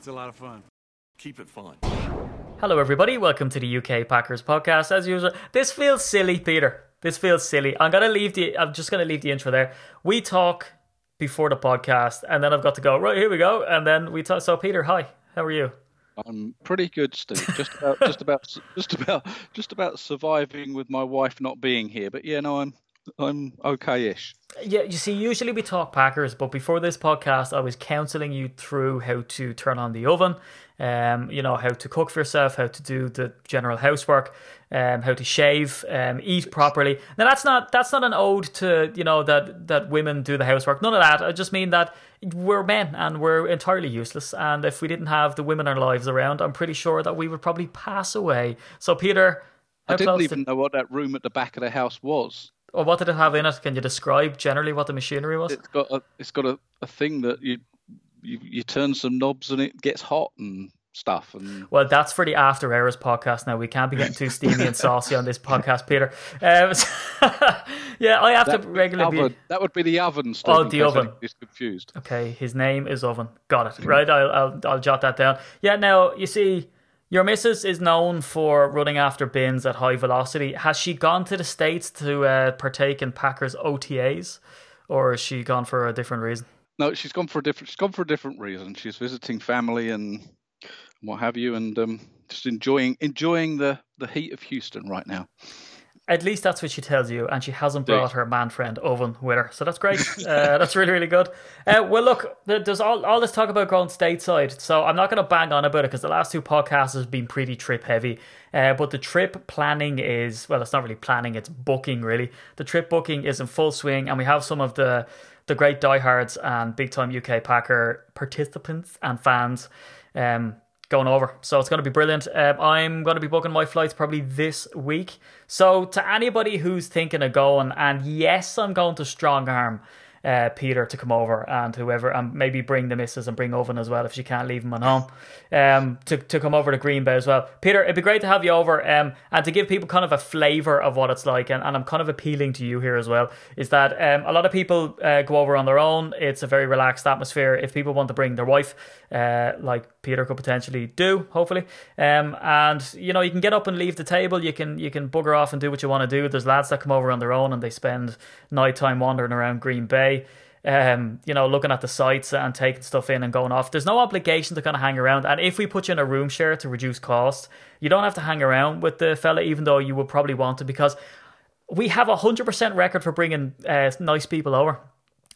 It's a lot of fun. Keep it fun. Hello, everybody. Welcome to the UK Packers podcast. As usual, this feels silly, Peter. This feels silly. I'm gonna leave the. I'm just gonna leave the intro there. We talk before the podcast, and then I've got to go. Right here we go, and then we talk. So, Peter, hi. How are you? I'm pretty good, Steve. Just about, just about, just about, just about surviving with my wife not being here. But yeah, no, I'm, I'm okay-ish. Yeah, you see, usually we talk Packers, but before this podcast, I was counseling you through how to turn on the oven, um, you know, how to cook for yourself, how to do the general housework, um, how to shave, um, eat properly. Now that's not that's not an ode to you know that that women do the housework. None of that. I just mean that we're men and we're entirely useless. And if we didn't have the women in our lives around, I'm pretty sure that we would probably pass away. So, Peter, how I didn't even did- know what that room at the back of the house was. or what did it have in it? Can you describe generally what the machinery was? It's got a, it's got a, a thing that you, you, you turn some knobs and it gets hot and stuff. And Well, that's for the After Hours podcast now. We can't be getting too steamy and saucy on this podcast, Peter. Um, yeah, I have that, to regularly oven, be. that would be the oven. Steve, Oh, the oven. anybody's confused. Okay, his name is Oven. Got it. Right, I'll, I'll, I'll jot that down. Yeah, now, you see, your missus is known for running after bins at high velocity. Has she gone to the States to uh, partake in Packers OTAs? Or has she gone for a different reason? No, she's gone for a different. She's gone for a different reason. She's visiting family and what have you, and um, just enjoying enjoying the the heat of Houston right now. At least that's what she tells you, and she hasn't brought her man friend Oven with her, so that's great. uh, that's really really good. Uh, well, look, th- there's all all this talk about going stateside, so I'm not going to bang on about it because the last two podcasts has been pretty trip heavy. Uh, but the trip planning is well, it's not really planning; it's booking. Really, the trip booking is in full swing, and we have some of the the great diehards and big time UK Packer participants and fans. Um, going over. So it's going to be brilliant. Um, I'm going to be booking my flights probably this week. So to anybody who's thinking of going, and yes, I'm going to strong arm uh, Peter to come over and whoever, and maybe bring the missus and bring Oven as well if she can't leave him at home, um, to, to come over to Green Bay as well. Peter, it'd be great to have you over um, and to give people kind of a flavour of what it's like. And, and I'm kind of appealing to you here as well. Is that um, a lot of people uh, go over on their own. It's a very relaxed atmosphere. If people want to bring their wife, uh, like Peter could potentially do, hopefully, um, and you know you can get up and leave the table. You can you can bugger off and do what you want to do. There's lads that come over on their own and they spend night time wandering around Green Bay. Um, you know, looking at the sites and taking stuff in and going off. There's no obligation to kind of hang around. And if we put you in a room share to reduce cost, you don't have to hang around with the fella, even though you would probably want to, because we have a hundred percent record for bringing uh, nice people over.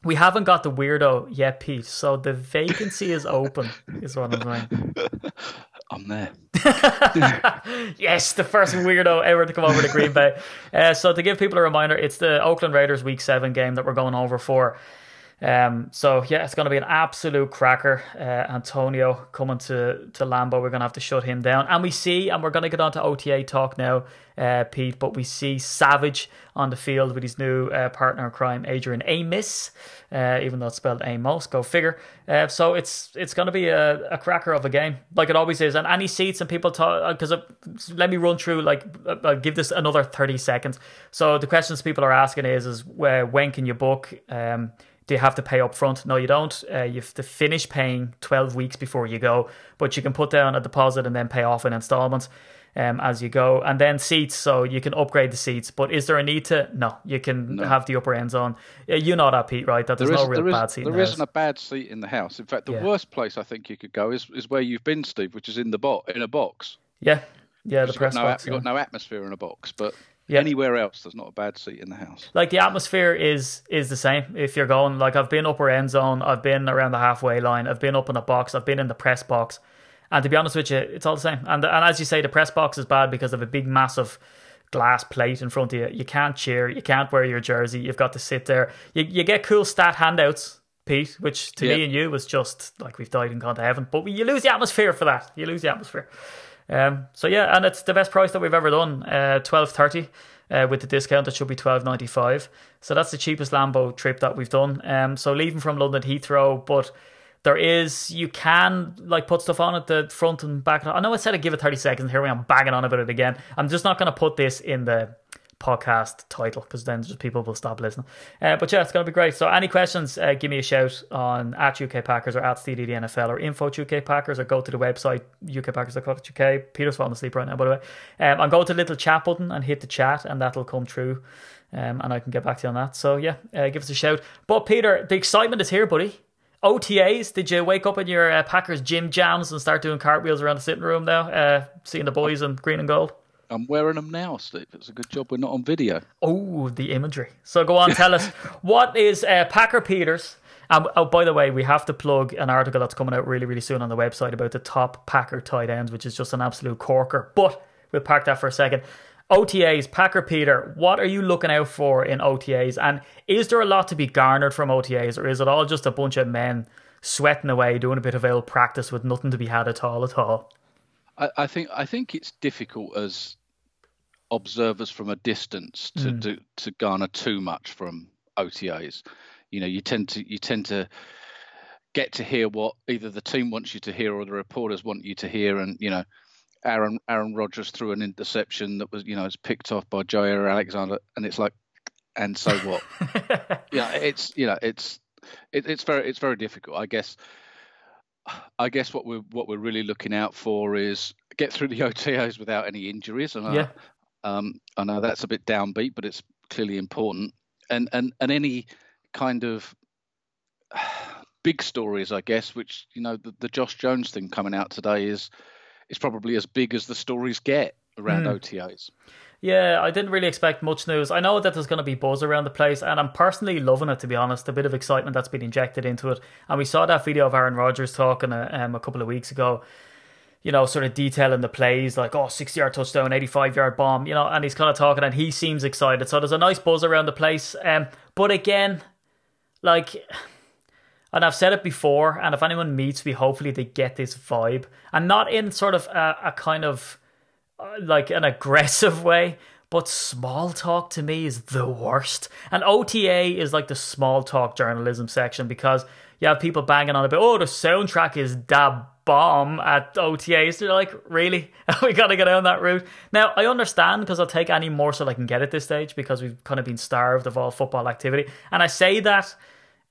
We haven't got the weirdo yet, Pete. So the vacancy is open, is what I'm saying. I'm there. yes, the first weirdo ever to come over to Green Bay. Uh, so to give people a reminder, it's the Oakland Raiders Week Seven game that we're going over for. Um, so yeah, it's going to be an absolute cracker. Uh, Antonio coming to to Lambeau, we're going to have to shut him down. And we see, and we're going to get on to OTA talk now, uh, Pete. But we see Savage on the field with his new uh, partner in crime, Adrian Amos, uh, even though it's spelled Amos. Go figure. Uh, so it's it's going to be a, a cracker of a game, like it always is. And any seats and people talk because let me run through like uh, I'll give this another thirty seconds. So the questions people are asking is is uh, when can you book? Um, do you have to pay up front? No, you don't. Uh, you have to finish paying 12 weeks before you go, but you can put down a deposit and then pay off in installments um, as you go. And then seats, so you can upgrade the seats. But is there a need to? No, you can have the upper ends on. You know that, Pete, right? That there's There no real there is- bad seat in There the isn't house. a bad seat in the house. In fact, the Yeah. worst place I think you could go is, is where you've been, Steve, which is in the bo- in a box. Yeah, yeah, the press no, box. you've yeah. got no atmosphere in a box, but Yeah. anywhere else, there's not a bad seat in the house. like the atmosphere is is the same if you're going like i've been upper end zone i've been around the halfway line i've been up in a box i've been in the press box and to be honest with you it's all the same and and as you say the press box is bad because of a big massive glass plate in front of you you can't cheer you can't wear your jersey you've got to sit there you, you get cool stat handouts Pete, which to me and you was just like we've died and gone to heaven, but you lose the atmosphere for that. You lose the atmosphere. Um, so yeah, and it's the best price that we've ever done. Uh, twelve thirty. Uh, with the discount, it should be twelve ninety five. So that's the cheapest Lambeau trip that we've done. Um, so leaving from London Heathrow, but There is you can like put stuff on at the front and back. I know I said I'd give it thirty seconds. Here we am banging on about it again. I'm just not going to put this in the podcast title because then just people will stop listening. Uh, but yeah, it's going to be great. So any questions, uh, give me a shout on at UK Packers or at SteedyD NFL or info UK Packers or go to the website ukpackers.co.uk. Peter's falling asleep right now, by the way. Um, and go to the little chat button and hit the chat and that'll come through. Um, and I can get back to you on that. So yeah, uh, give us a shout. But Peter, the excitement is here, buddy. OTAs, did you wake up in your uh, Packers gym jams and start doing cartwheels around the sitting room now, uh, seeing the boys in green and gold? I'm wearing them now, Steve. It's a good job we're not on video. Oh, the imagery. So go on, tell us what is uh, Packer Peters. Um, oh, by the way, we have to plug an article that's coming out really, really soon on the website about the top Packer tight ends, which is just an absolute corker. But we'll park that for a second. OTAs, Packer Peter, what are you looking out for in OTAs? And is there a lot to be garnered from OTAs, or is it all just a bunch of men sweating away, doing a bit of ill practice with nothing to be had at all at all? I, I think I think it's difficult as observers from a distance to, Mm. to to garner too much from OTAs. You know, you tend to you tend to get to hear what either the team wants you to hear or the reporters want you to hear, and you know. Aaron Aaron Rodgers threw an interception that was you know was picked off by Jaire Alexander, and it's like, and so what? yeah, it's you know it's it, it's very it's very difficult. I guess I guess what we're what we're really looking out for is get through the OTAs without any injuries. And Yeah. I, um, I know that's a bit downbeat, but it's clearly important. And and and any kind of big stories, I guess, which you know the, the Josh Jones thing coming out today is is probably as big as the stories get around OTAs. Yeah, I didn't really expect much news. I know that there's going to be buzz around the place, and I'm personally loving it, to be honest. A bit of excitement that's been injected into it. And we saw that video of Aaron Rodgers talking uh, um, a couple of weeks ago, you know, sort of detailing the plays, like, oh, 60 yard touchdown, 85 yard bomb, you know, and he's kind of talking, and he seems excited. So there's a nice buzz around the place. Um, but again, like, and I've said it before, and if anyone meets me, hopefully they get this vibe, and not in sort of a, a kind of Uh, like an aggressive way, but small talk to me is the worst. And OTA is like the small talk journalism section because you have people banging on about, oh, the soundtrack is da bomb at OTAs. They're like, really? we got to go down that route. Now, I understand because I'll take any morsel I can get at this stage because we've kind of been starved of all football activity. And I say that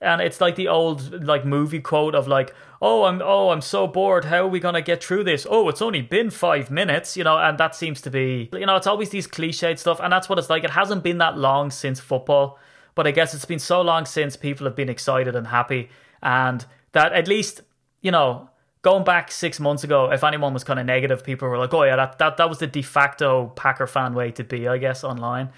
and it's like the old like movie quote of like oh i'm oh i'm so bored. How are we gonna get through this? Oh it's only been five minutes you know and that seems to be you know it's always these cliched stuff and that's what it's like. It hasn't been that long since football but i guess it's been so long since people have been excited and happy. And that at least you know going back six months ago if anyone was kind of negative people were like oh yeah that, that, that was the de facto packer fan way to be i guess online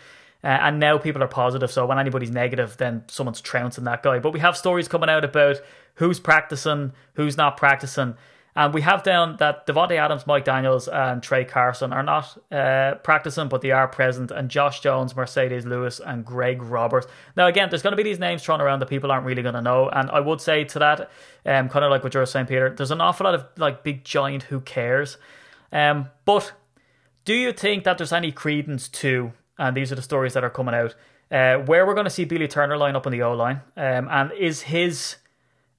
uh, and now people are positive. So when anybody's negative, then someone's trouncing that guy. But we have stories coming out about who's practicing, who's not practicing. And we have down that Davante Adams, Mike Daniels, and Tra Carson are not uh, practicing, but they are present. And Josh Jones, Marcedes Lewis, and Greg Roberts. Now, again, there's going to be these names thrown around that people aren't really going to know. And I would say to that, um, kind of like what you were saying, Peter, there's an awful lot of like big giant who cares. Um, but do you think that there's any credence to, and these are the stories that are coming out, uh, where we're going to see Billy Turner line up on the O line? Um, and is his,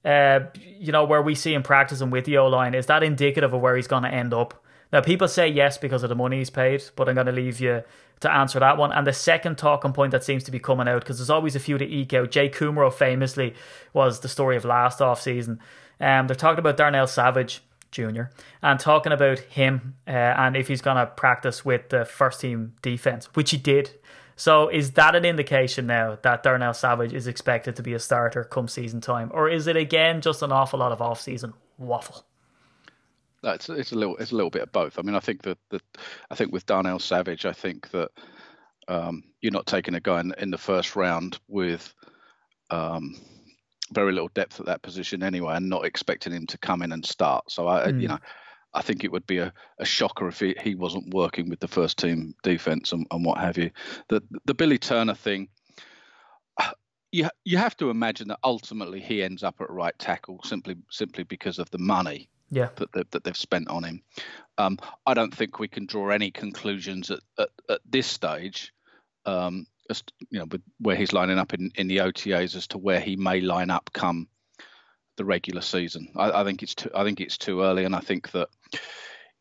uh, you know, where we see him practicing with the O line, is that indicative of where he's going to end up? Now, people say yes because of the money he's paid, but I'm going to leave you to answer that one. And the second talking point that seems to be coming out, because there's always a few to eke out. Jake Kumerow famously was the story of last off season. Um, they're talking about Darnell Savage Jr. and talking about him uh, and if he's going to practice with the first team defense, which he did. So is that an indication now that Darnell Savage is expected to be a starter come season time, or is it again just an awful lot of off season waffle? It's, a little it's a little bit of both. I mean, I think that that I think with Darnell Savage, I think that um, you're not taking a guy in, in the first round with um, very little depth at that position anyway, and not expecting him to come in and start. So I, you know, I think it would be a, a shocker if he, he wasn't working with the first team defense and, and what have you. The the Billy Turner thing. You, you have to imagine that ultimately he ends up at right tackle simply simply because of the money Yeah. that they've, that they've spent on him. Um, I don't think we can draw any conclusions at, at, at this stage, um, as you know, with where he's lining up in, in the OTAs as to where he may line up come the regular season. I, I, think it's too I think it's too early, and I think that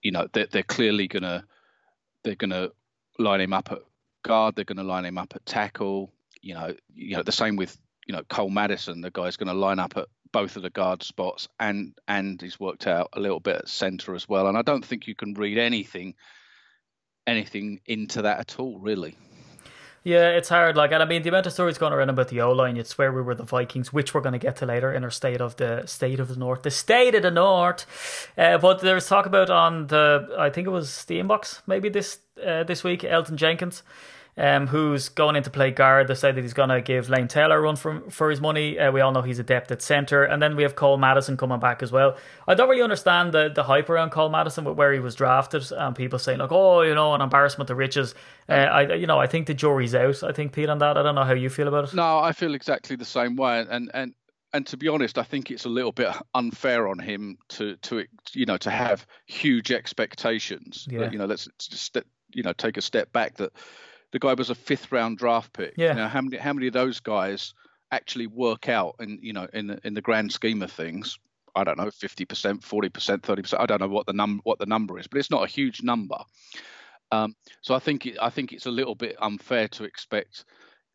you know they're, they're clearly gonna they're gonna line him up at guard. They're to line him up at tackle. You know, you know the same with you know Cole Madison. The guy's to line up at both of the guard spots, and and he's worked out a little bit at centre as well. And I don't think you can read anything anything into that at all, really. Yeah, it's hard. Like, and I mean, the amount of stories going around about the O line, you'd swear we were the Vikings, which we're going to get to later in our state of the state of the north, the state of the north. Uh, but there's talk about on the, I think it was the inbox maybe this uh, this week, Elgton Jenkins um, who's going in to play guard. They say that he's going to give Lane Taylor a run for, for his money. Uh, we all know he's adept at centre. And then we have Cole Madison coming back as well. I don't really understand the, the hype around Cole Madison with where he was drafted and people saying, like, oh, you know, an embarrassment to riches. Uh, I, you know, I think the jury's out, I think, Pete, on that. I don't know how you feel about it. No, I feel exactly the same way. And, and, and to be honest, I think it's a little bit unfair on him to to you know to have huge expectations. Yeah. you know, let's just you know take a step back. That the guy was a fifth round draft pick. Yeah. Now, how many how many of those guys actually work out in you know in the, in the grand scheme of things? I don't know, fifty percent, forty percent, thirty percent. I don't know what the num what the number is, but it's not a huge number. Um, so I think it, I think it's a little bit unfair to expect,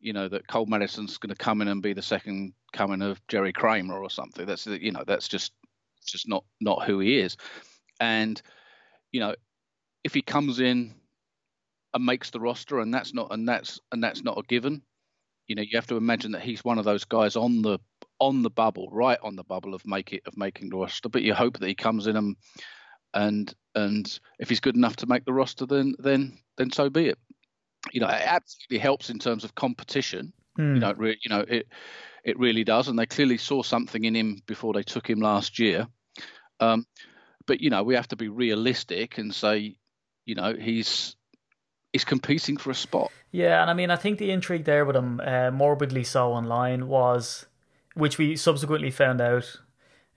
you know, that Cole Madison's going to come in and be the second coming of Jerry Kramer or something. That's you know that's just just not not who he is, and you know if he comes in and makes the roster, and that's not and that's and that's not a given. You know, you have to imagine that he's one of those guys on the on the bubble, right on the bubble of make it of making the roster. But you hope that he comes in and and and if he's good enough to make the roster, then then then so be it. You know, it absolutely helps in terms of competition. Mm. You hmm. know, it re- you know it it really does, and they clearly saw something in him before they took him last year. Um, but you know, we have to be realistic and say, you know, he's is competing for a spot. Yeah, and I mean, I think the intrigue there with him, uh, morbidly so online, was, which we subsequently found out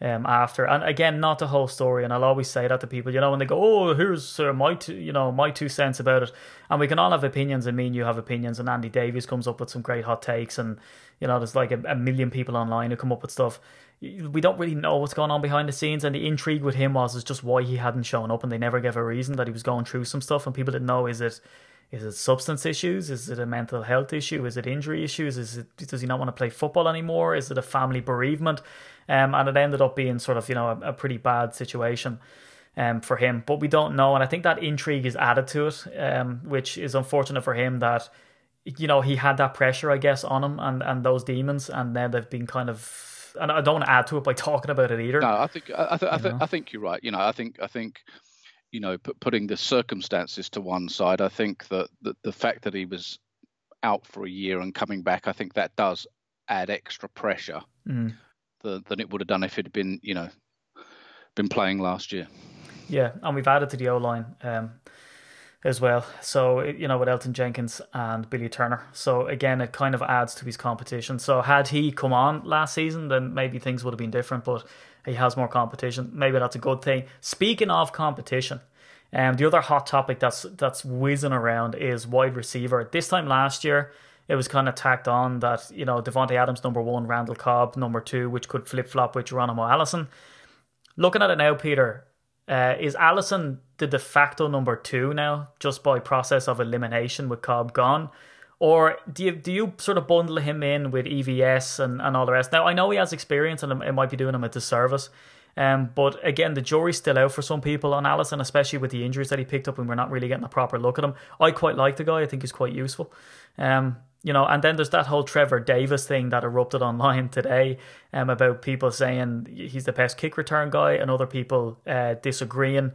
um, after. And again, not the whole story. And I'll always say that to people, you know, when they go, "Oh, here's uh, my, two, you know, my two cents about it," and we can all have opinions. I mean, you have opinions, and Andy Davies comes up with some great hot takes, and you know, there's like a, a million people online who come up with stuff. We don't really know what's going on behind the scenes, and the intrigue with him was is just why he hadn't shown up, and they never gave a reason that he was going through some stuff, and people didn't know is it is it substance issues? Is it a mental health issue? Is it injury issues? Is it does he not want to play football anymore? Is it a family bereavement? Um, and it ended up being sort of you know a, a pretty bad situation um, for him. But we don't know, and I think that intrigue is added to it, um, which is unfortunate for him that you know he had that pressure, I guess, on him and and those demons, and then they've been kind of. And I don't want to add to it by talking about it either. No, I think I, th- I, th- I think you're right. You know, I think I think you know, putting the circumstances to one side, I think that the, the fact that he was out for a year and coming back, I think that does add extra pressure mm. than, than it would have done if it had been, you know, been playing last year. Yeah, and we've added to the O line um, as well. So you know, with Elgton Jenkins and Billy Turner. So again, it kind of adds to his competition. So had he come on last season, then maybe things would have been different. But he has more competition. Maybe that's a good thing. Speaking of competition, um, the other hot topic that's that's whizzing around is wide receiver. This time last year, it was kind of tacked on that you know Davante Adams number one, Randall Cobb number two, which could flip flop with Geronimo Allison. Looking at it now, Peter, uh, is Allison the de facto number two now, just by process of elimination with Cobb gone? Or do you do you sort of bundle him in with EVS and, and all the rest? Now I know he has experience and it might be doing him a disservice. Um, but again, the jury's still out for some people on Allison, especially with the injuries that he picked up, and we're not really getting a proper look at him. I quite like the guy; I think he's quite useful. Um, you know, and then there's that whole Trevor Davis thing that erupted online today um, about people saying he's the best kick return guy, and other people uh, disagreeing.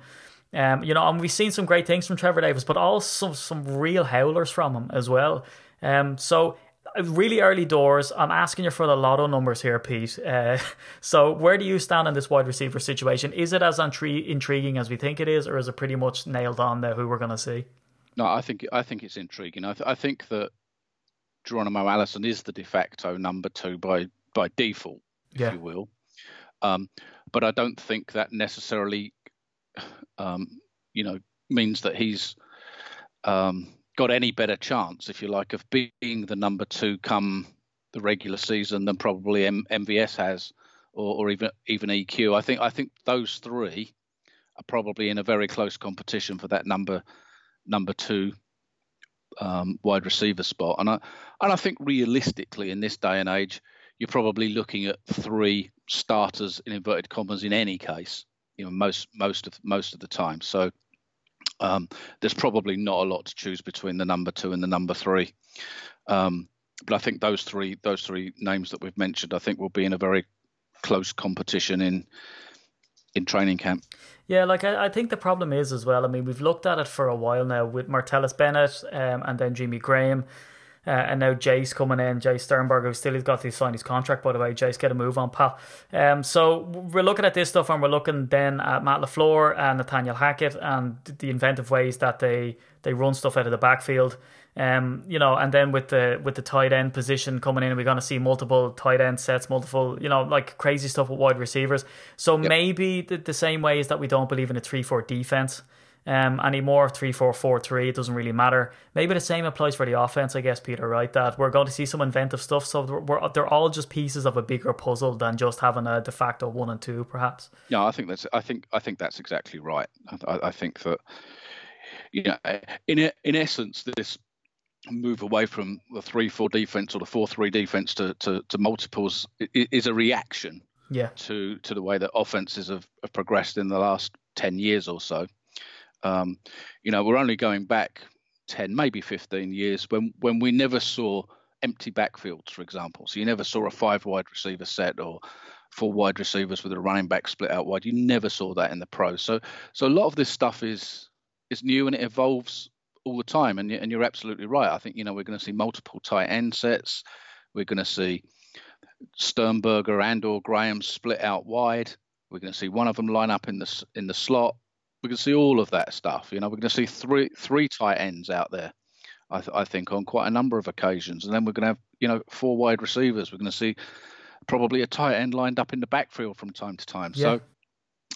Um, you know, and we've seen some great things from Trevor Davis, but also some real howlers from him as well. Um, so uh, really early doors. I'm asking you for the lotto numbers here, Pete. Uh, so where do you stand in this wide receiver situation? Is it as intri- intriguing as we think it is, or is it pretty much nailed on there who we're going to see? No, I think I think it's intriguing. I, th- I think that Geronimo Allison is the de facto number two by by default, if yeah. you will. Um, but I don't think that necessarily um, you know, means that he's um, got any better chance, if you like, of being the number two come the regular season than probably M- MVS has, or, or even even EQ. I think I think those three are probably in a very close competition for that number number two um, wide receiver spot. And I and I think realistically in this day and age, you're probably looking at three starters in inverted commas in any case. You know, most most of most of the time. So um, there's probably not a lot to choose between the number two and the number three. Um, but I think those three those three names that we've mentioned, I think will be in a very close competition in in training camp. Yeah, like I, I think the problem is as well. I mean, we've looked at it for a while now with Martellus Bennett um, and then Jimmy Graham. Uh, and now Jace coming in, Jace Sternberger, who still has got to sign his contract, by the way. Jace, get a move on, pal. Um, so we're looking at this stuff and we're looking then at Matt LaFleur and Nathaniel Hackett and the inventive ways that they, they run stuff out of the backfield. Um, you know, and then with the with the tight end position coming in, we're going to see multiple tight end sets, multiple, you know, like crazy stuff with wide receivers. So yep. maybe the, the same way is that we don't believe in a three four defense um, anymore. Three four four three. It doesn't really matter. Maybe the same applies for the offense, I guess, Peter. Right? That we're going to see some inventive stuff. So we're, they're all just pieces of a bigger puzzle than just having a de facto one and two, perhaps. Yeah, I think that's. I think. I think that's exactly right. I, I think that. You know, in in essence, this move away from the three four defense or the four three defense to, to, to multiples is a reaction yeah. to to the way that offenses have, have progressed in the last ten years or so. Um, you know, we're only going back ten, maybe fifteen years when when we never saw empty backfields, for example. So you never saw a five wide receiver set or four wide receivers with a running back split out wide. You never saw that in the pros. So so a lot of this stuff is is new and it evolves all the time. And, and you're absolutely right. I think, you know, we're going to see multiple tight end sets. We're going to see Sternberger and or Graham split out wide. We're going to see one of them line up in the in the slot. We're going to see all of that stuff. You know, we're going to see three three tight ends out there. I, th- I think on quite a number of occasions, and then we're going to have you know four wide receivers. We're going to see probably a tight end lined up in the backfield from time to time. Yeah. So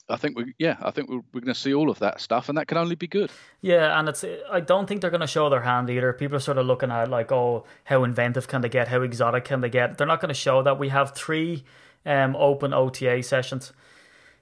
I think we, yeah, I think we're, we're going to see all of that stuff, and that can only be good. Yeah, and it's I don't think they're going to show their hand either. People are sort of looking at like, oh, how inventive can they get? How exotic can they get? They're not going to show that. We have three um, open OTA sessions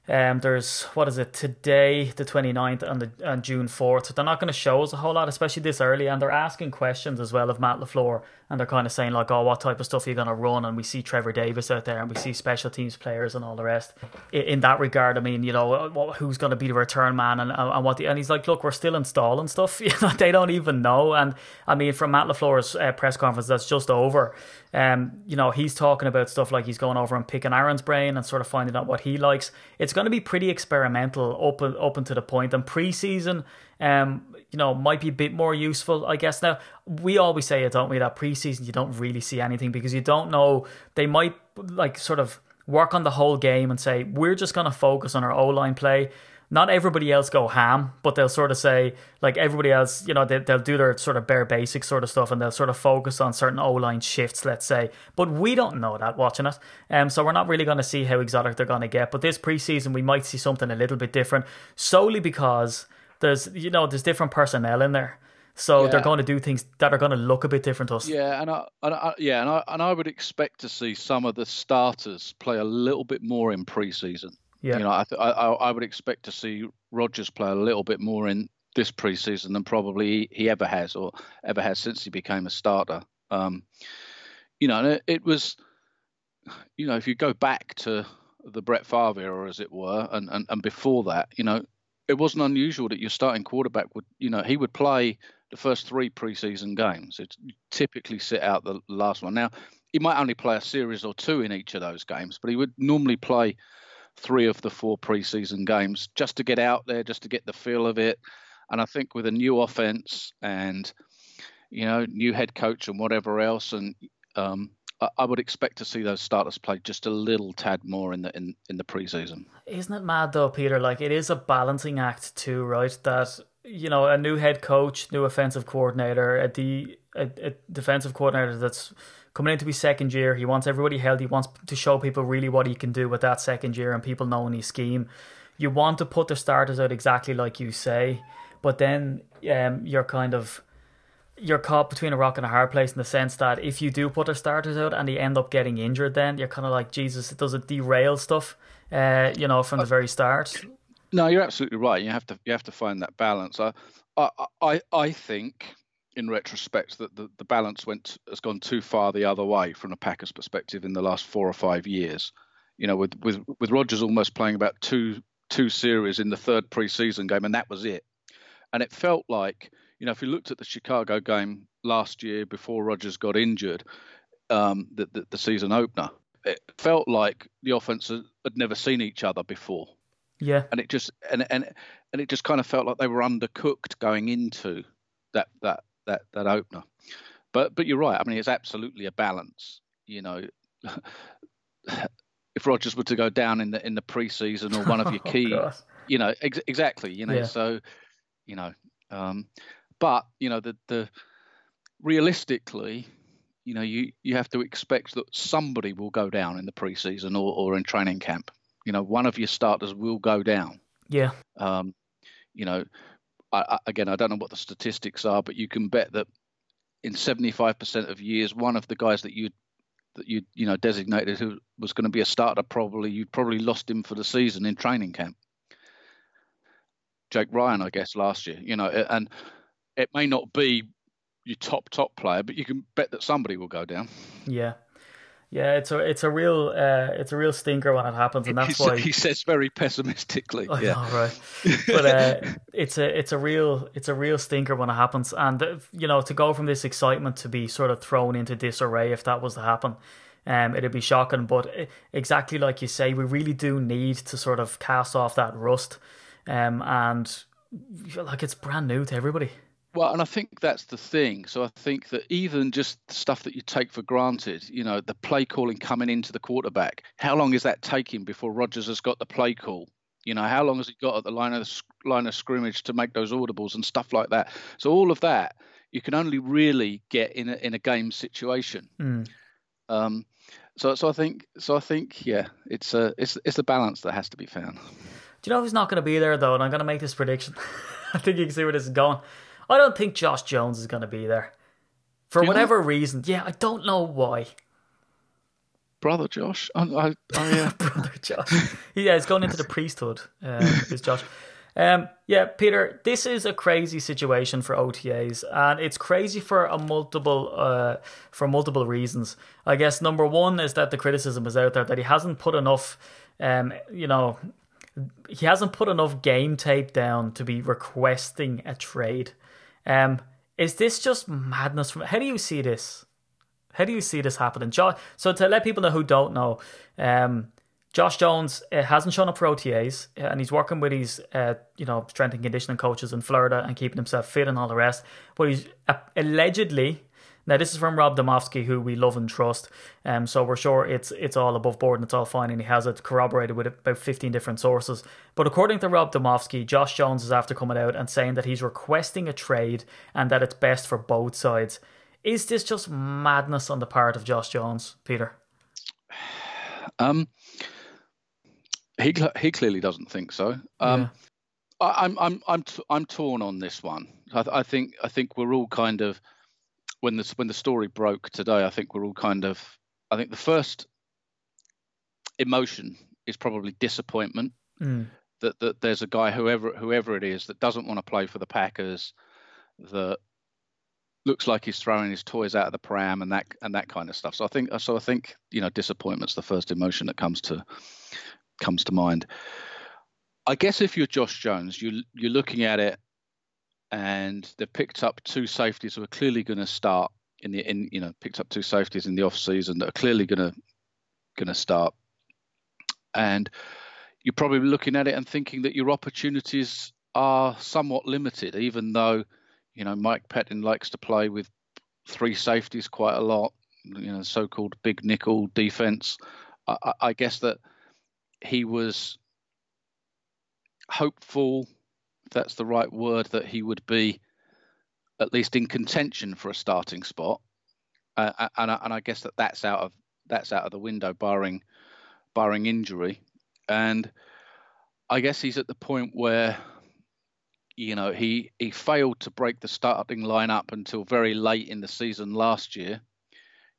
um, there's what is it today, the 29th and the and June 4th. So they're not going to show us a whole lot, especially this early, and they're asking questions as well of Matt LaFleur, and they're kind of saying like, "Oh, what type of stuff are you going to run?" And we see Trevor Davis out there, and we see special teams players and all the rest. In, in that regard, I mean, you know, who's going to be the return man, and and what the and he's like, "Look, we're still installing stuff. You know, they don't even know." And I mean, from Matt LaFleur's uh, press conference that's just over, um, you know, he's talking about stuff like he's going over and picking Aaron's brain and sort of finding out what he likes. It's going to be pretty experimental, open open to the point. And preseason, um, you know, might be a bit more useful, I guess. Now we always say it, don't we? That preseason you don't really see anything because you don't know. They might like sort of work on the whole game and say we're just going to focus on our O line play not everybody else go ham, but they'll sort of say, like everybody else, you know, they, they'll do their sort of bare basic sort of stuff and they'll sort of focus on certain O line shifts, let's say. But we don't know that watching it. Um, so we're not really going to see how exotic they're going to get. But this preseason, we might see something a little bit different solely because there's, you know, there's different personnel in there. So yeah. they're going to do things that are going to look a bit different to us. Yeah, and I, and I, yeah, and I and I would expect to see some of the starters play a little bit more in preseason. Yeah. You know, I, th- I I would expect to see Rodgers play a little bit more in this preseason than probably he ever has or ever has since he became a starter. Um, you know, it, it, was, you know, if you go back to the Brett Favre era, as it were, and, and, and before that, you know, it wasn't unusual that your starting quarterback would, you know, he would play the first three preseason games. It typically sit out the last one. Now, he might only play a series or two in each of those games, but he would normally play three of the four preseason games just to get out there, just to get the feel of it. And I think with a new offense and you know new head coach and whatever else, and um, I, I would expect to see those starters play just a little tad more in the in, in the preseason. Isn't it mad though, Peter? Like it is a balancing act too, right? That you know a new head coach, new offensive coordinator, a, de- a, a defensive coordinator that's coming into his second year. He wants everybody healthy. He wants to show people really what he can do with that second year and people knowing his scheme. You want to put the starters out exactly like you say, but then um, you're kind of you're caught between a rock and a hard place in the sense that if you do put the starters out and they end up getting injured, then you're kind of like Jesus. It does it derail stuff? Uh, you know, from the very start. No, you're absolutely right. You have to you have to find that balance. I I I, I think in retrospect that the, the balance went has gone too far the other way from a Packers perspective in the last four or five years. You know, with with with Rodgers almost playing about two two series in the third preseason game, and that was it. And it felt like, you know, if you looked at the Chicago game last year before Rodgers got injured, um, the, the, the season opener, it felt like the offense had, had never seen each other before. Yeah, and it just and and and it just kind of felt like they were undercooked going into that that that that opener. But but you're right. I mean, it's absolutely a balance. You know, if Rodgers were to go down in the in the preseason or one of your oh, key, oh, you know, ex- exactly. You know, yeah. so you know, um, but you know the the realistically, you know, you you have to expect that somebody will go down in the preseason or or in training camp. You know, one of your starters will go down. Yeah. Um, you know, I, again, I don't know what the statistics are, but you can bet that in 75% of years, one of the guys that you that you you know designated who was going to be a starter probably you probably lost him for the season in training camp. Jake Ryan, I guess, last year, you know, and it may not be your top top player, but you can bet that somebody will go down. Yeah, yeah, it's a it's a real uh, it's a real stinker when it happens, and that's he why he says very pessimistically. I yeah, know, right. But uh, it's a it's a real it's a real stinker when it happens, and uh, you know to go from this excitement to be sort of thrown into disarray if that was to happen, um, it'd be shocking. But uh, exactly like you say, we really do need to sort of cast off that rust, um, and like it's brand new to everybody. Well, and I think that's the thing. So I think that even just stuff that you take for granted, you know, the play calling coming into the quarterback, how long is that taking before Rodgers has got the play call? You know, how long has he got at the line of the line of scrimmage to make those audibles and stuff like that? So all of that you can only really get in a in a game situation. Mm. Um, so so I think so I think yeah, it's a it's it's a balance that has to be found. Do you know who's not going to be there though? And I'm going to make this prediction. I think you can see where this is going. I don't think Josh Jones is going to be there for whatever reason. Yeah, I don't know why. Brother Josh, I, I, I uh... brother Josh. Yeah, he's going into the priesthood. Uh, is Josh? Um, yeah, Peter, this is a crazy situation for OTAs, and it's crazy for a multiple uh, for multiple reasons. I guess number one is that the criticism is out there that he hasn't put enough, um, you know, he hasn't put enough game tape down to be requesting a trade. Um, is this just madness? From how do you see this? How do you see this happening, Josh? So to let people know who don't know, um, Josh Jones uh, hasn't shown up for OTAs, uh, and he's working with his, uh, you know, strength and conditioning coaches in Florida and keeping himself fit and all the rest. But he's uh, allegedly now, this is from Rob Demovsky, who we love and trust. Um, so we're sure it's it's all above board and it's all fine, and he has it corroborated with about 15 different sources. But according to Rob Demovsky, Josh Jones is after coming out and saying that he's requesting a trade and that it's best for both sides. Is this just madness on the part of Josh Jones, Peter? Um, he he clearly doesn't think so. Um, yeah. I, I'm I'm I'm t- I'm torn on this one. I, I think I think we're all kind of when the when the story broke today, I think we're all kind of. I think the first emotion is probably disappointment mm. that that there's a guy whoever whoever it is that doesn't want to play for the Packers, that looks like he's throwing his toys out of the pram and that and that kind of stuff. So I think so I think you know disappointment's the first emotion that comes to comes to mind. I guess if you're Josh Jones, you you're looking at it and they've picked up two safeties who are clearly going to start in the in you know picked up two safeties in the off season that are clearly going to going to start, and you're probably looking at it and thinking that your opportunities are somewhat limited, even though you know Mike Pettine likes to play with three safeties quite a lot, you know, so-called big nickel defense. I, I guess that he was hopeful that's the right word, that he would be at least in contention for a starting spot. Uh, and, I, and I guess that that's out of that's out of the window, barring barring injury. And I guess he's at the point where you know, he he failed to break the starting lineup until very late in the season last year.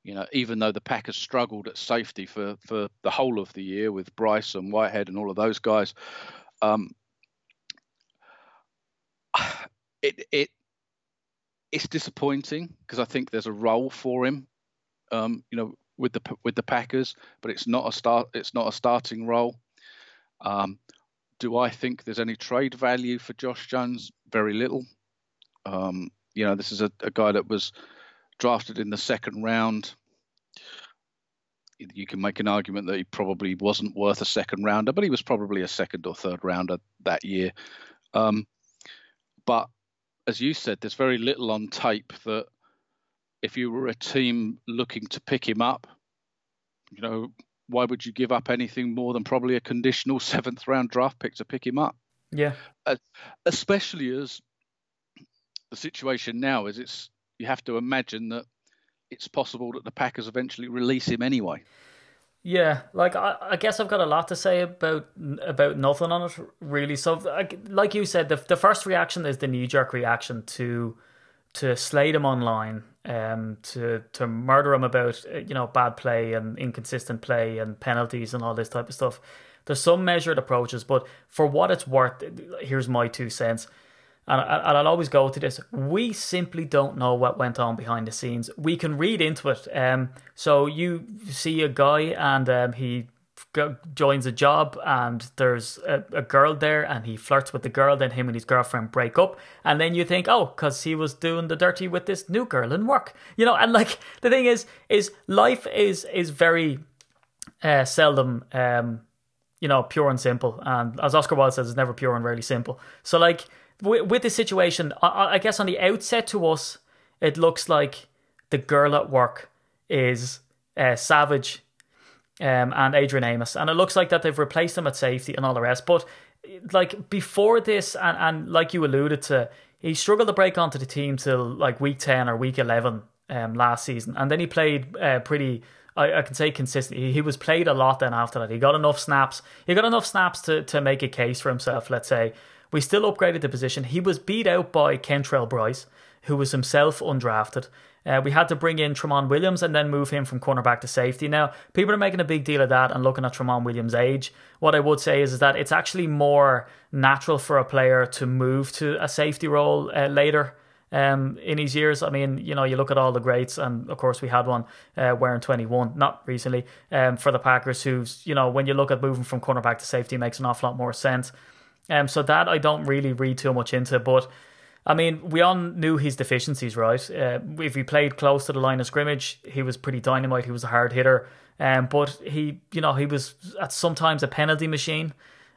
You know, even though the Packers struggled at safety for for the whole of the year with Brice and Whitehead and all of those guys, um, it it it's disappointing because I think there's a role for him. Um, you know, with the with the Packers, but it's not a start. It's not a starting role. Um, do I think there's any trade value for Josh Jones? Very little. Um, you know, this is a, a, guy that was drafted in the second round. You can make an argument that he probably wasn't worth a second rounder, but he was probably a second or third rounder that year. Um, but as you said, there's very little on tape that if you were a team looking to pick him up, you know, why would you give up anything more than probably a conditional seventh round draft pick to pick him up? Yeah. Uh, especially as the situation now is, it's you have to imagine that it's possible that the Packers eventually release him anyway. Yeah, like I, I guess I've got a lot to say about about nothing on it really. So, like you said, the the first reaction is the knee jerk reaction to to slay him online, um, to to murder him about uh, you know bad play and inconsistent play and penalties and all this type of stuff. There's some measured approaches, but for what it's worth, here's my two cents. And, I'll always go to this. We simply don't know what went on behind the scenes. We can read into it. Um, so you see a guy and um, he joins a job and there's a, a, girl there and he flirts with the girl then him and his girlfriend break up and then you think oh because he was doing the dirty with this new girl in work you know and like the thing is is life is is very uh, seldom um you know pure and simple and as oscar wilde says it's never pure and rarely simple so like with, with situation I, I guess on the outset to us it looks like the girl at work is uh, savage um, and Adrian Amos, and it looks like that they've replaced him at safety and all the rest. But like before this, and, and like you alluded to, he struggled to break onto the team till like week ten or week eleven um, last season, and then he played uh, pretty. I, I can say consistently. He, he was played a lot then after that. He got enough snaps. He got enough snaps to to make a case for himself. Let's say we still upgraded the position. He was beat out by Kentrell Brice, who was himself undrafted. Uh, we had to bring in Tramon Williams and then move him from cornerback to safety. Now, people are making a big deal of that and looking at Tramon Williams' age. What I would say is, is that it's actually more natural for a player to move to a safety role uh, later. Um, in his years, I mean, you know, you look at all the greats, and of course, we had one uh, wearing 21, not recently, um, for the Packers, who's, you know, when you look at moving from cornerback to safety, makes an awful lot more sense. Um, so that I don't really read too much into, but I mean, we all knew his deficiencies, right? Uh, if he played close to the line of scrimmage, he was pretty dynamite. He was a hard hitter, um, but he, you know, he was at sometimes a penalty machine,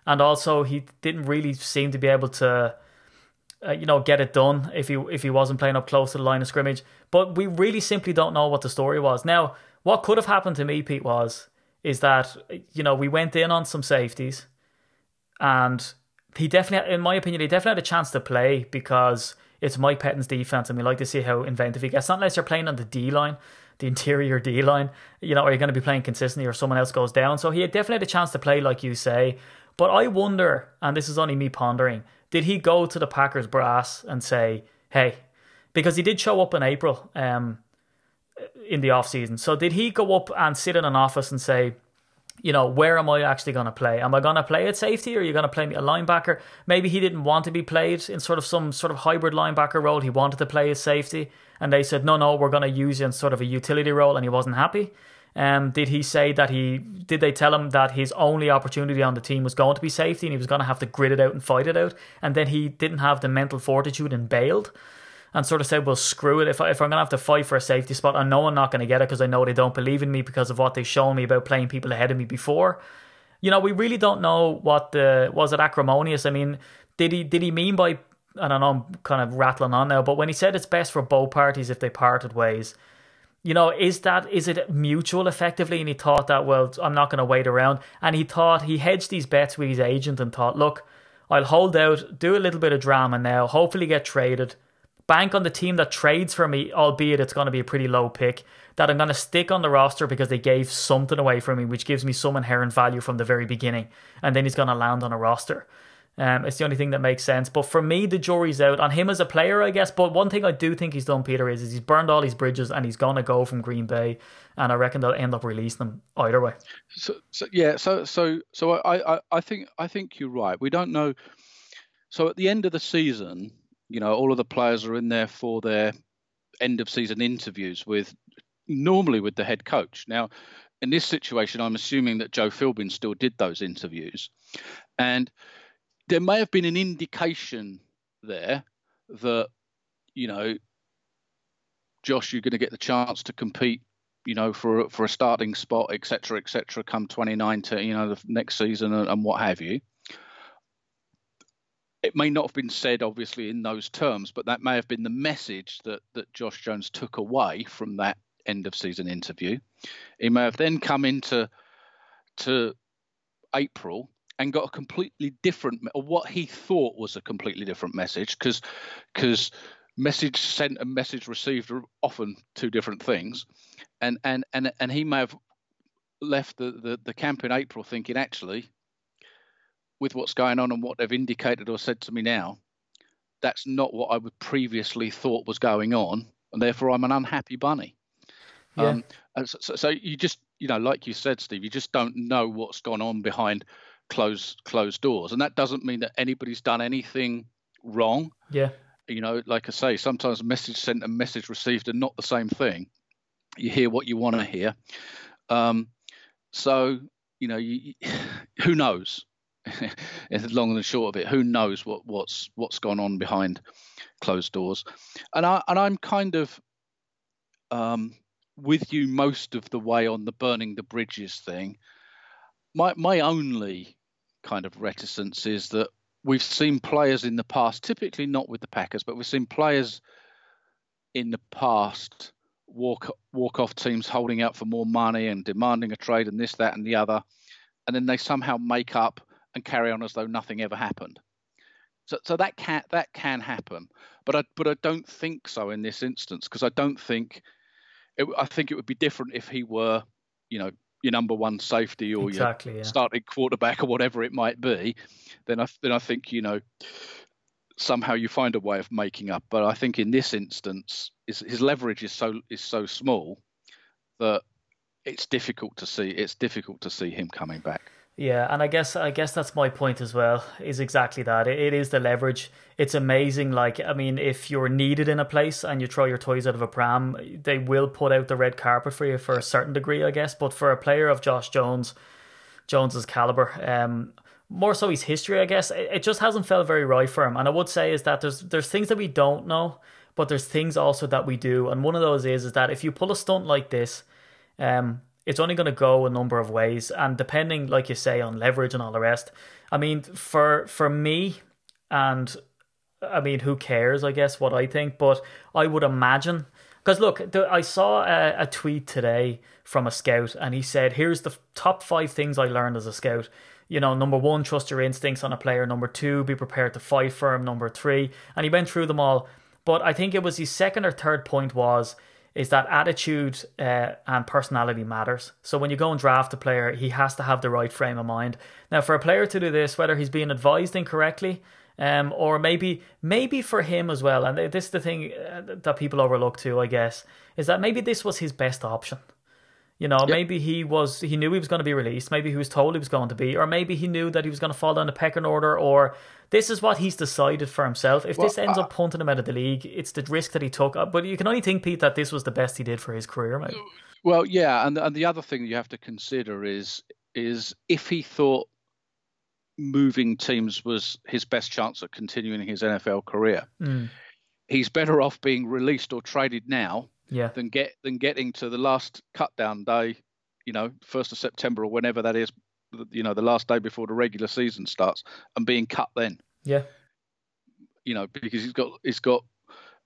and also he didn't really seem to be able to, uh, you know, get it done if he if he wasn't playing up close to the line of scrimmage. But we really simply don't know what the story was. Now, what could have happened to me, Pete, was is that you know we went in on some safeties, and he definitely, in my opinion, he definitely had a chance to play because it's Mike Pettine's defense, and we like to see how inventive he gets. Not unless you're playing on the D line, the interior D line, you know, are you going to be playing consistently or someone else goes down? So he had definitely had a chance to play, like you say. But I wonder, and this is only me pondering, did he go to the Packers brass and say, hey, because he did show up in April um, in the off season. So did he go up and sit in an office and say, you know, where am I actually going to play? Am I going to play at safety or are you going to play me a linebacker? Maybe he didn't want to be played in sort of some sort of hybrid linebacker role. He wanted to play as safety. And they said, no, no, we're going to use you in sort of a utility role. And he wasn't happy. Um, did he say that he, did they tell him that his only opportunity on the team was going to be safety and he was going to have to grit it out and fight it out? And then he didn't have the mental fortitude and bailed? And sort of said, well, screw it. If, I, if I'm going to have to fight for a safety spot, I know I'm not going to get it because I know they don't believe in me because of what they've shown me about playing people ahead of me before. You know, we really don't know what the, was it acrimonious? I mean, did he, did he mean by, I don't know, I'm kind of rattling on now, but when he said it's best for both parties if they parted ways, you know, is that is it mutual effectively? And he thought that well, I'm not going to wait around. And he thought he hedged these bets with his agent and thought, look, I'll hold out, do a little bit of drama now, hopefully get traded, bank on the team that trades for me, albeit it's going to be a pretty low pick, that I'm going to stick on the roster because they gave something away from me, which gives me some inherent value from the very beginning. And then he's going to land on a roster. Um, it's the only thing that makes sense. But for me, the jury's out on him as a player, I guess. But one thing I do think he's done, Peter, is, is he's burned all his bridges and he's gonna go from Green Bay, and I reckon they'll end up releasing him either way. So, so yeah, so so so I, I I think I think you're right. We don't know. So at the end of the season, you know, all of the players are in there for their end of season interviews with normally with the head coach. Now, in this situation, I'm assuming that Joe Philbin still did those interviews, and there may have been an indication there that you know, Josh, you're going to get the chance to compete, you know, for for a starting spot, etc., etc. come 2019, you know, the next season and, and what have you. It may not have been said, obviously, in those terms, but that may have been the message that that Josh Jones took away from that end of season interview. He may have then come into to April and got a completely different or what he thought was a completely different message because because message sent and message received are often two different things and and and and he may have left the, the, the camp in April thinking actually with what's going on and what they've indicated or said to me now that's not what I would previously thought was going on and therefore I'm an unhappy bunny. Yeah. um, and so, so, you just you know like you said Steve you just don't know what's gone on behind closed closed doors. And that doesn't mean that anybody's done anything wrong. Yeah. you know like i say sometimes message sent and message received are not the same thing. You hear what you want to hear. Um, so you know you, who knows it's long and short of it. Who knows what what's what's gone on behind closed doors. And i and i'm kind of um, with you most of the way on the burning the bridges thing. My my only kind of reticence is that we've seen players in the past, typically not with the Packers, but we've seen players in the past walk walk off teams holding out for more money and demanding a trade and this, that, and the other, and then they somehow make up and carry on as though nothing ever happened. So, so that can that can happen, but I but I don't think so in this instance because I don't think it, I think it would be different if he were, you know, your number one safety or Exactly, your yeah. starting quarterback or whatever it might be, then I then I think you know somehow you find a way of making up. But I think in this instance, his, his leverage is so is so small that it's difficult to see it's difficult to see him coming back. Yeah, and I guess I guess that's my point as well. Is exactly that. It, it is the leverage. It's amazing. Like I mean, if you're needed in a place and you throw your toys out of a pram, they will put out the red carpet for you for a certain degree, I guess. But for a player of Josh Jones, Jones's caliber, um, more so his history, I guess, it, it just hasn't felt very right for him. And I would say is that there's there's things that we don't know, but there's things also that we do. And one of those is is that if you pull a stunt like this, um, it's only going to go a number of ways, and depending, like you say, on leverage and all the rest. I mean, for for me, and I mean, who cares? I guess what I think, but I would imagine because look, I saw a, a tweet today from a scout, and he said, "Here's the top five things I learned as a scout." You know, number one, trust your instincts on a player. Number two, be prepared to fight for him. Number three, and he went through them all. But I think it was his second or third point was is that attitude uh, and personality matters. So when you go and draft a player, he has to have the right frame of mind. Now, for a player to do this, whether he's being advised incorrectly, um, or maybe maybe for him as well, and this is the thing uh, that people overlook too, I guess, is that maybe this was his best option. You know, maybe he was he knew he was going to be released. Maybe he was told he was going to be, or maybe he knew that he was going to fall down the pecking order. Or this is what he's decided for himself. If this ends up punting him out of the league, it's the risk that he took. Uh, But you can only think, Pete, that this was the best he did for his career. Maybe. Well, yeah, and and the other thing you have to consider is is if he thought moving teams was his best chance at continuing his NFL career, Mm. he's better off being released or traded now Yeah, than get than getting to the last cut down day, you know, first of September or whenever that is, you know, the last day before the regular season starts, and being cut then, yeah, you know, because he's got he's got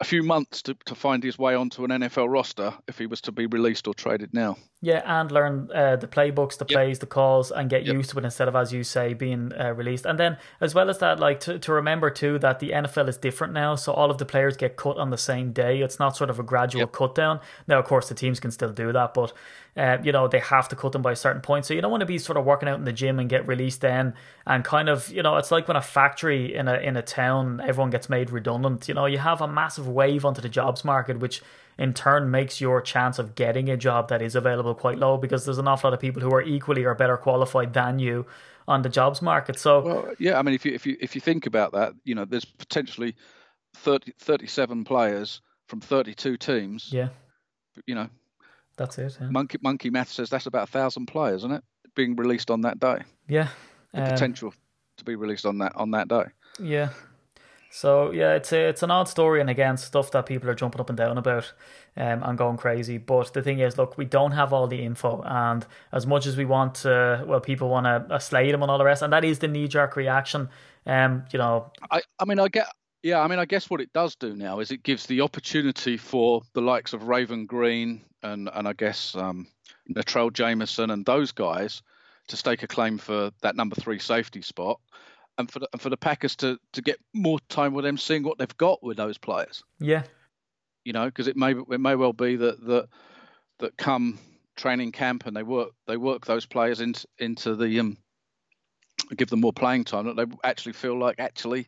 a few months to, to find his way onto an NFL roster if he was to be released or traded now. Yeah, and learn uh, the playbooks, the Yep. plays, the calls, and get Yep. used to it instead of, as you say, being uh, released. And then, as well as that, like to, to remember too that the NFL is different now, so all of the players get cut on the same day. It's not sort of a gradual Yep. cut down. Now, of course, the teams can still do that, but uh, you know they have to cut them by a certain point. So you don't want to be sort of working out in the gym and get released then, and kind of you know it's like when a factory in a in a town everyone gets made redundant. You know you have a massive wave onto the jobs market, which in turn makes your chance of getting a job that is available quite low because there's an awful lot of people who are equally or better qualified than you on the jobs market. So Well, yeah, I mean, if you if you if you think about that, you know, there's potentially 30, 37 players from 32 teams. yeah, You know, that's it. Yeah, Monkey Monkey Math says that's about a thousand players, isn't it? Being released on that day. yeah. The Um, potential to be released on that on that day. Yeah. So yeah, it's a, it's an odd story, and again, stuff that people are jumping up and down about, um, and going crazy. But the thing is, look, we don't have all the info, and as much as we want to, well, people want to uh, slay them and all the rest, and that is the knee jerk reaction. Um, you know, I, I mean, I get, yeah, I mean, I guess what it does do now is it gives the opportunity for the likes of Raven Greene and and I guess um, Natrell Jamerson and those guys to stake a claim for that number three safety spot, and for the, and for the Packers to to get more time with them, seeing what they've got with those players. yeah, You know, because it may it may well be that that that come training camp and they work they work those players into into the um give them more playing time that they actually feel like actually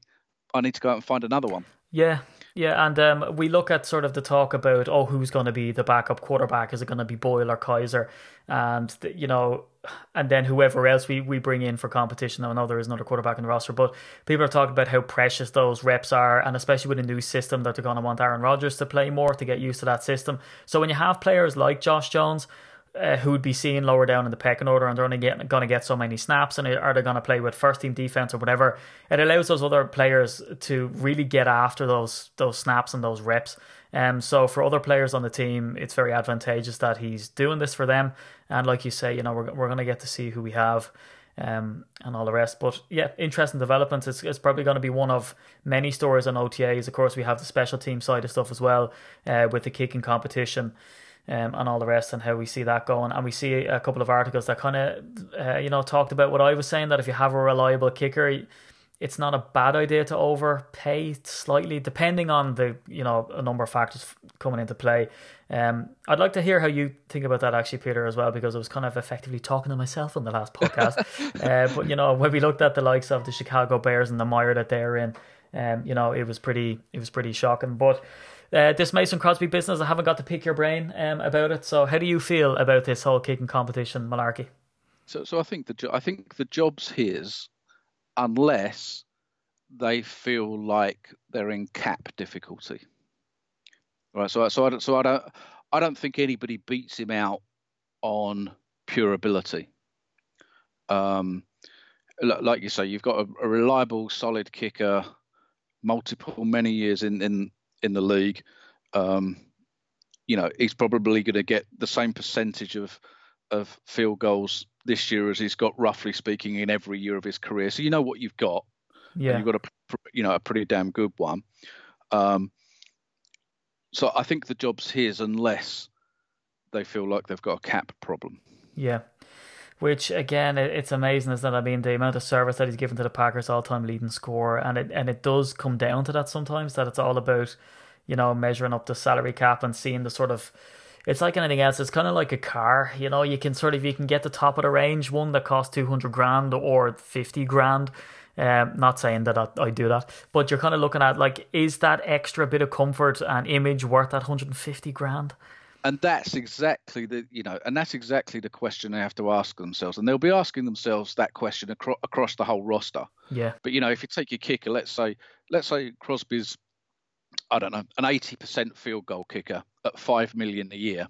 I need to go out and find another one. Yeah, yeah, and um, we look at sort of the talk about oh, who's going to be the backup quarterback? Is it going to be Boyle or Kizer? And the, you know, and then whoever else we, we bring in for competition. I know there is another quarterback in the roster, but people are talking about how precious those reps are, and especially with a new system that they're going to want Aaron Rodgers to play more to get used to that system. So when you have players like Josh Jones. Uh, who would be seen lower down in the pecking order, and they're only to get so many snaps, and are they going to play with first team defense or whatever? It allows those other players to really get after those those snaps and those reps. Um, so for other players on the team, it's very advantageous that he's doing this for them. And like you say, you know, we're we're going to get to see who we have. Um, and all the rest, but yeah, interesting developments. It's, it's probably going to be one of many stories on OTAs. Of course, we have the special team side of stuff as well, uh, with the kicking competition um, and all the rest, and how we see that going. And we see a couple of articles that kind of, uh, you know, talked about what I was saying that if you have a reliable kicker, it's not a bad idea to overpay slightly, depending on the, you know, a number of factors coming into play. Um, I'd like to hear how you think about that, actually, Peter, as well, because I was kind of effectively talking to myself on the last podcast. uh, but you know, when we looked at the likes of the Chicago Bears and the mire that they're in, um, you know, it was pretty, it was pretty shocking. But uh, this Mason Crosby business, I haven't got to pick your brain um, about it. So, how do you feel about this whole kicking competition malarkey? So so I think the I think the job's his unless they feel like they're in cap difficulty. Right. So so I don't, so I don't I don't think anybody beats him out on pure ability. Um, like you say, you've got a, a reliable, solid kicker, multiple many years in in in the league. Um, you know, he's probably going to get the same percentage of of field goals this year as he's got, roughly speaking, in every year of his career. So you know what you've got. Yeah, You've got a you know a pretty damn good one. Um, so I think the job's his unless they feel like they've got a cap problem. yeah. Which again, it's amazing, isn't it? I mean, the amount of service that he's given to the Packers, all-time leading scorer, and it and it does come down to that sometimes. That it's all about, you know, measuring up the salary cap and seeing the sort of. It's like anything else. It's kind of like a car. You know, you can sort of you can get the top of the range one that costs two hundred grand or fifty grand. Um, not saying that I, I do that, but you're kind of looking at like, is that extra bit of comfort and image worth that hundred and fifty grand? And that's exactly the you know, and that's exactly the question they have to ask themselves, and they'll be asking themselves that question acro- across the whole roster. Yeah, But you know, if you take your kicker, let's say let's say Crosby's I don't know, an eighty percent field goal kicker at five million a year,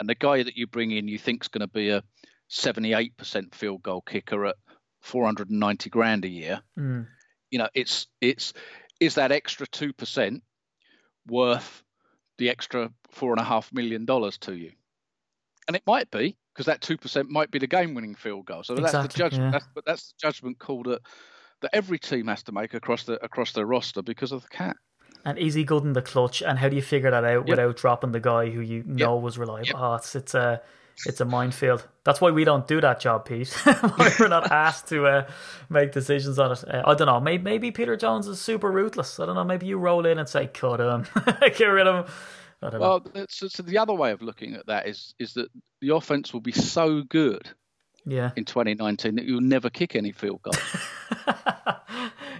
and the guy that you bring in you think's going to be a seventy-eight percent field goal kicker at four hundred and ninety grand a year. Mm. You know, it's it's is that extra two percent worth the extra four and a half million dollars to you? And it might be because that two percent might be the game-winning field goal. So that's the judgment. yeah. That's, but that's the judgment call that that every team has to make across the across their roster because of the cap. And is he good in the clutch? And how do you figure that out without dropping the guy who you know was reliable? Yep. Oh, it's it's a it's a minefield. That's why we don't do that job, Pete. We're not asked to uh, make decisions on it. Uh, I don't know. Maybe, maybe Peter Jones is super ruthless. I don't know. Maybe you roll in and say, cut him, get rid of him. I don't know. Well, so, so the other way of looking at that is is that the offense will be so good Yeah. in 2019 that you'll never kick any field goals.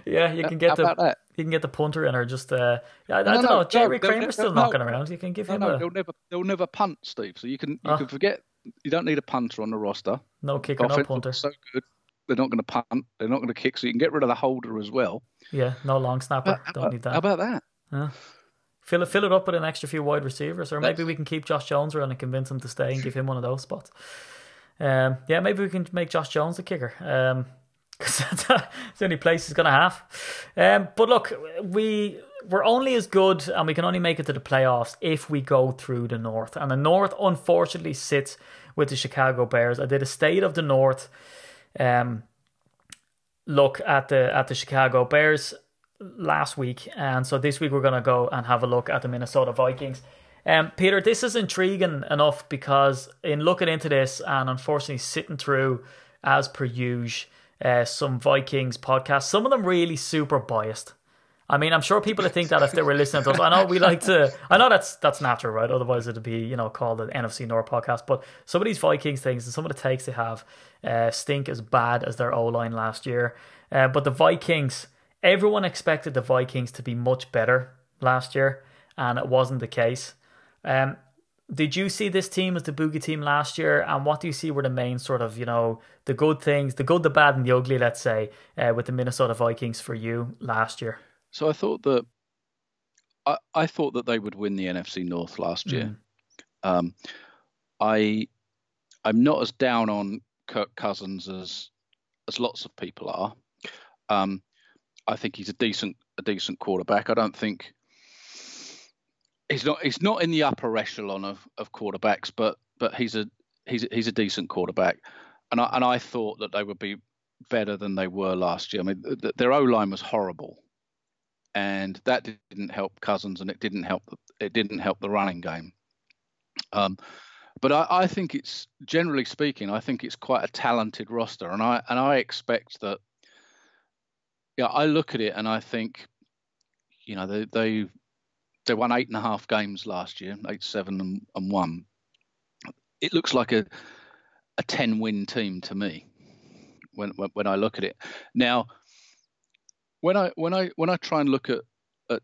Yeah, you can get How the you can get the punter in or just uh I, I No, don't no, know. Jerry they'll Kramer's still no. knocking around. You can give No, him no, a they'll never they'll never punt, Steve. So you can you Ah. can forget. You don't need a punter on the roster. no kicker, no punter. so good. They're not going to punt. They're not going to kick. So you can get rid of the holder as well. Yeah, no long snapper. How Don't about- need that. How about that? Fill it fill it up with an extra few wide receivers, or maybe we can keep Josh Jones around and convince him to stay and give him one of those spots. Um, yeah, maybe we can make Josh Jones the kicker. Um, 'cause that's that's the only place he's gonna have. Um, but look, we we're only as good, and we can only make it to the playoffs if we go through the North. And the North, unfortunately, sits with the Chicago Bears. I did a state of the North. Um, look at the at the Chicago Bears last week, and so this week we're to go and have a look at the Minnesota Vikings. Um, Peter, this is intriguing enough because in looking into this and unfortunately sitting through as per usual uh, some Vikings podcasts, some of them really super biased. I mean, I'm sure people would think that if they were listening to us. I know we like to. I know that's that's natural, right? Otherwise, it'd be you know called the NFC North podcast. But some of these Vikings things and some of the takes they have uh, stink as bad as their O line last year. Uh, but the Vikings, everyone expected the Vikings to be much better last year, and it wasn't the case. Um, did you see this team as the boogie team last year? And what do you see were the main sort of, you know, the good things, the good, the bad, and the ugly, let's say, uh, with the Minnesota Vikings for you last year? So I thought that I, I thought that they would win the NFC North last year. Um, I I'm not as down on Kirk Cousins as as lots of people are. Um, I think he's a decent a decent quarterback. I don't think he's not he's not in the upper echelon of, of quarterbacks, but but he's a he's he's a decent quarterback. And I and I thought that they would be better than they were last year. I mean, th- their O line was horrible and that didn't help Cousins, and it didn't help it didn't help the running game. Um, but I, I think it's generally speaking, I think it's quite a talented roster, and I and I expect that. Yeah, I look at it and I think, you know, they they they won eight and a half games last year, eight seven and, and one. It looks like a a ten win team to me when when, when I look at it now when I when I when I try and look at, at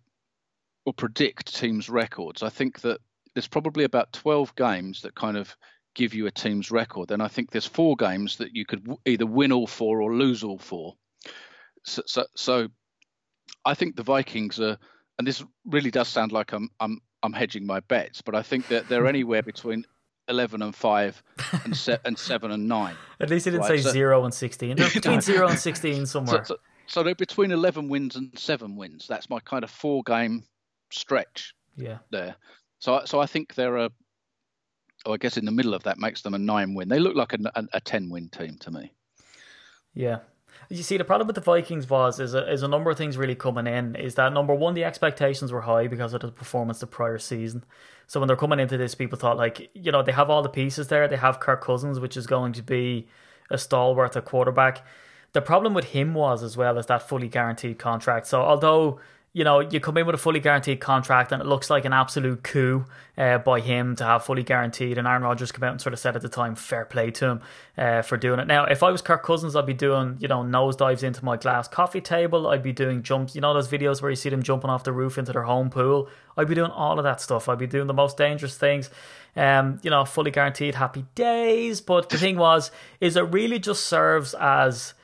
or predict teams' records, I think that there's probably about 12 games that kind of give you a team's record. And I think there's four games that you could w- either win all four or lose all four. So, so, so I think the Vikings are, and this really does sound like I'm I'm I'm hedging my bets, but I think that they're anywhere between 11 and five and, se- and seven and nine. At least he didn't Right, say so- zero and sixteen. They're between zero and sixteen So, somewhere. so, so they're between 11 wins and seven wins. That's my kind of four game stretch yeah, there. So, I- so I think they're a, oh, I guess in the middle of that makes them a nine win. They look like a, a, a 10 win team to me. yeah. You see, the problem with the Vikings was is a, is a number of things really coming in. Is that number one, the expectations were high because of the performance the prior season. So when they're coming into this, people thought like, you know, they have all the pieces there. They have Kirk Cousins, which is going to be a stalwart at quarterback. The problem with him was as well as that fully guaranteed contract. So although you know you come in with a fully guaranteed contract and it looks like an absolute coup uh, by him to have fully guaranteed, and Aaron Rodgers came out and sort of said at the time, fair play to him uh, for doing it. Now, if I was Kirk Cousins, I'd be doing you know nose dives into my glass coffee table. I'd be doing jumps. You know those videos where you see them jumping off the roof into their home pool. I'd be doing all of that stuff. I'd be doing the most dangerous things. Um, you know, fully guaranteed happy days. But the thing was, is it really just serves as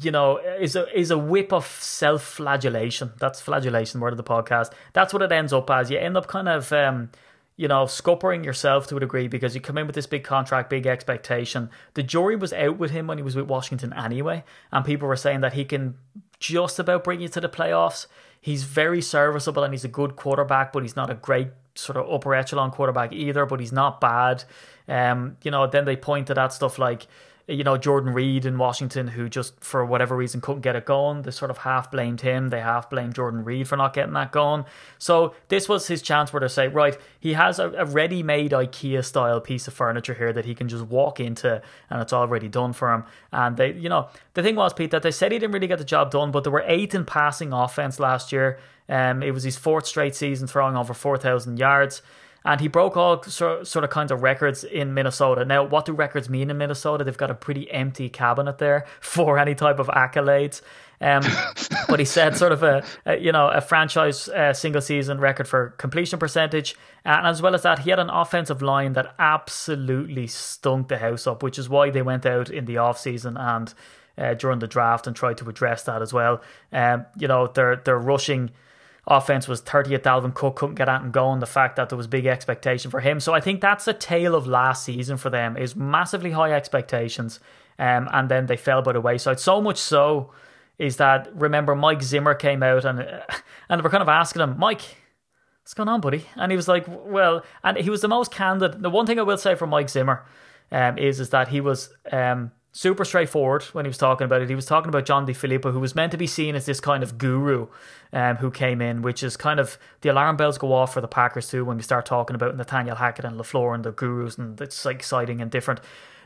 you know, is a is a whip of self flagellation. That's flagellation word of the podcast. That's what it ends up as. You end up kind of um, you know, scuppering yourself to a degree because you come in with this big contract, big expectation. The jury was out with him when he was with Washington anyway, and people were saying that he can just about bring you to the playoffs. He's very serviceable and he's a good quarterback, but he's not a great sort of upper echelon quarterback either, but he's not bad. Um, you know, then they point to that stuff like you know, Jordan Reed in Washington, who just for whatever reason couldn't get it going. They sort of half blamed him. They half blamed Jordan Reed for not getting that going. So this was his chance where to say, right, he has a, a ready made IKEA style piece of furniture here that he can just walk into and it's already done for him. And they, you know, the thing was, Pete, that they said he didn't really get the job done, but there were eight in passing offense last year. Um, it was his fourth straight season throwing over 4,000 yards and he broke all sort, of kinds of records in Minnesota. Now, what do records mean in Minnesota? They've got a pretty empty cabinet there for any type of accolades. Um, but he said sort of a, a you know a franchise uh, single season record for completion percentage, and as well as that, he had an offensive line that absolutely stunk the house up, which is why they went out in the off season and uh, during the draft and tried to address that as well. Um, you know they're they're rushing offense was 30th. Dalvin Cook couldn't get out and going. The fact that there was big expectation for him. So I think that's a tale of last season for them is massively high expectations. Um, and then they fell by the wayside. So much so is that remember Mike Zimmer came out and and we're kind of asking him, Mike, what's going on, buddy? And he was like, well, and he was the most candid. The one thing I will say for Mike Zimmer um, is is that he was um, super straightforward when he was talking about it. He was talking about John DeFilippo, who was meant to be seen as this kind of guru um, who came in, which is kind of the alarm bells go off for the Packers too when we start talking about Nathaniel Hackett and LaFleur and the gurus, and it's exciting and different.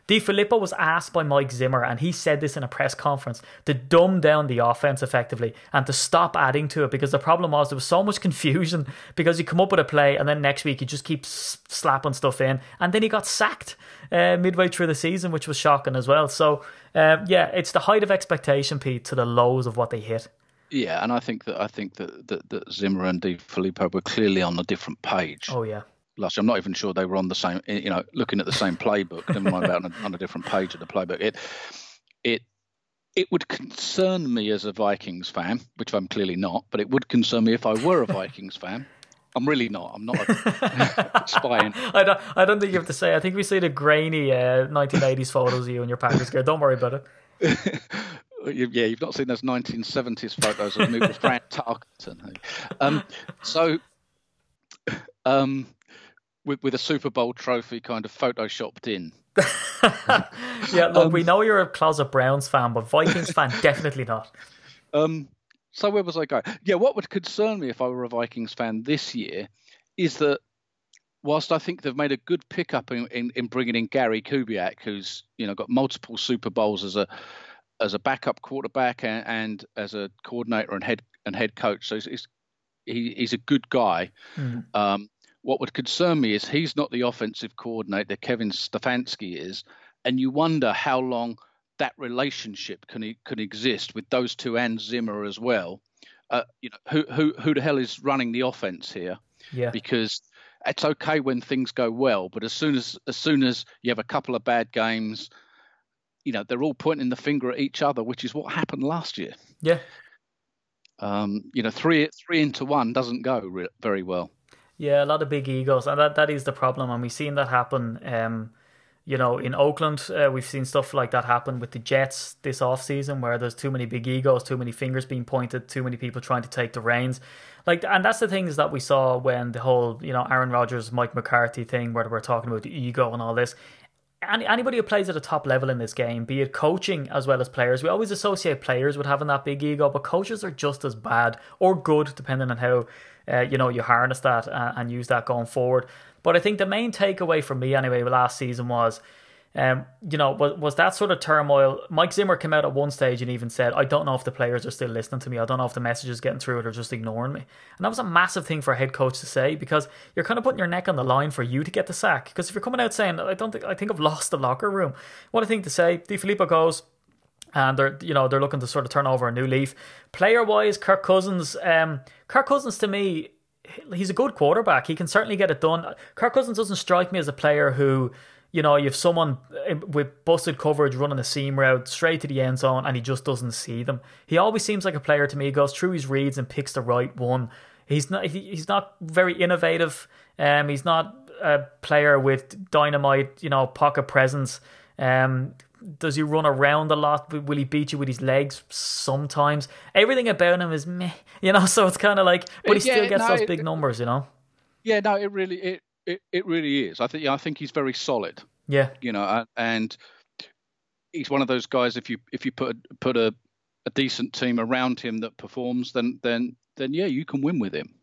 DeFilippo was asked by Mike Zimmer, and he said this in a press conference, to dumb down the offense effectively and to stop adding to it because the problem was there was so much confusion because you come up with a play and then next week you just keep slapping stuff in, and then he got sacked uh, midway through the season, which was shocking as well. So, uh, yeah, it's the height of expectation, Pete, to the lows of what they hit. Yeah, and I think that I think that that, that Zimmer and DeFilippo were clearly on a different page. Oh yeah last year. I'm not even sure they were on the same, you know, looking at the same playbook. Never mind about on a, on a different page of the playbook. It, it, it would concern me as a Vikings fan, which I'm clearly not, but it would concern me if I were a Vikings fan. I'm really not. I'm not a spying. I don't. I don't think you have to say. I think we see the grainy uh, 1980s photos of you and your Packers gear. Don't worry about it. yeah, you've not seen those 1970s photos of me with Fran Tarkenton. Um, so, um, with, with a Super Bowl trophy kind of photoshopped in. yeah, look, um, we know you're a closet Browns fan, but Vikings fan definitely not. Um, so where was I going? Yeah, what would concern me if I were a Vikings fan this year is that whilst I think they've made a good pickup in, in, in bringing in Gary Kubiak, who's you know got multiple Super Bowls as a as a backup quarterback and, and as a coordinator and head and head coach, so he's, he's he, he's a good guy. Mm. Um, what would concern me is he's not the offensive coordinator Kevin Stefanski is, and you wonder how long that relationship can can exist with those two and Zimmer as well. Uh, you know, who who who the hell is running the offense here? Yeah. Because it's okay when things go well, but as soon as as soon as you have a couple of bad games, you know they're all pointing the finger at each other, which is what happened last year. Yeah. Um, you know, three three into one doesn't go re- very well. Yeah, a lot of big egos, and that, that is the problem. And we've seen that happen. Um, you know, in Oakland, uh, we've seen stuff like that happen with the Jets this off season, where there's too many big egos, too many fingers being pointed, too many people trying to take the reins. Like, and that's the things that we saw when the whole, you know, Aaron Rodgers, Mike McCarthy thing, where we're talking about the ego and all this. Any, anybody who plays at a top level in this game, be it coaching as well as players, we always associate players with having that big ego, but coaches are just as bad or good, depending on how uh, you know, you harness that and, and, use that going forward. But I think the main takeaway for me, anyway, last season was, um, you know, was, was that sort of turmoil. Mike Zimmer came out at one stage and even said, I don't know if the players are still listening to me. I don't know if the message is getting through it or just ignoring me. And that was a massive thing for a head coach to say because you're kind of putting your neck on the line for you to get the sack. Because if you're coming out saying, I don't think, I think I've lost the locker room, what I think to say, DeFilippo goes, and they're you know they're looking to sort of turn over a new leaf. Player wise, Kirk Cousins, um, Kirk Cousins to me he's a good quarterback. He can certainly get it done. Kirk Cousins doesn't strike me as a player who, you know, you have someone with busted coverage running a seam route straight to the end zone and he just doesn't see them. He always seems like a player to me. He goes through his reads and picks the right one. He's not. he, He's not very innovative. Um, he's not a player with dynamite, you know, pocket presence. Um, does he run around a lot? Will he beat you with his legs? Sometimes. Everything about him is meh, you know. So it's kind of like, but he still gets no, those big it, numbers, you know. Yeah, no, it really, it, it, it really is. I think, I think he's very solid. Yeah, you know, and he's one of those guys. If you if you put put a, a decent team around him that performs, then then then yeah, you can win with him.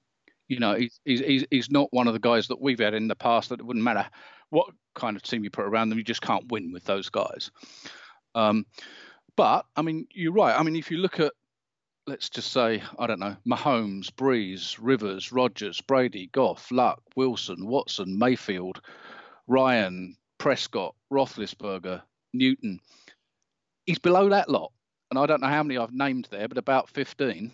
You know, he's he's he's not one of the guys that we've had in the past that it wouldn't matter what kind of team you put around them, you just can't win with those guys. Um, but I mean, you're right. I mean, if you look at let's just say, I don't know, Mahomes, Brees, Rivers, Rodgers, Brady, Goff, Luck, Wilson, Watson, Mayfield, Ryan, Prescott, Roethlisberger, Newton. He's below that lot. And I don't know how many I've named there, but about 15.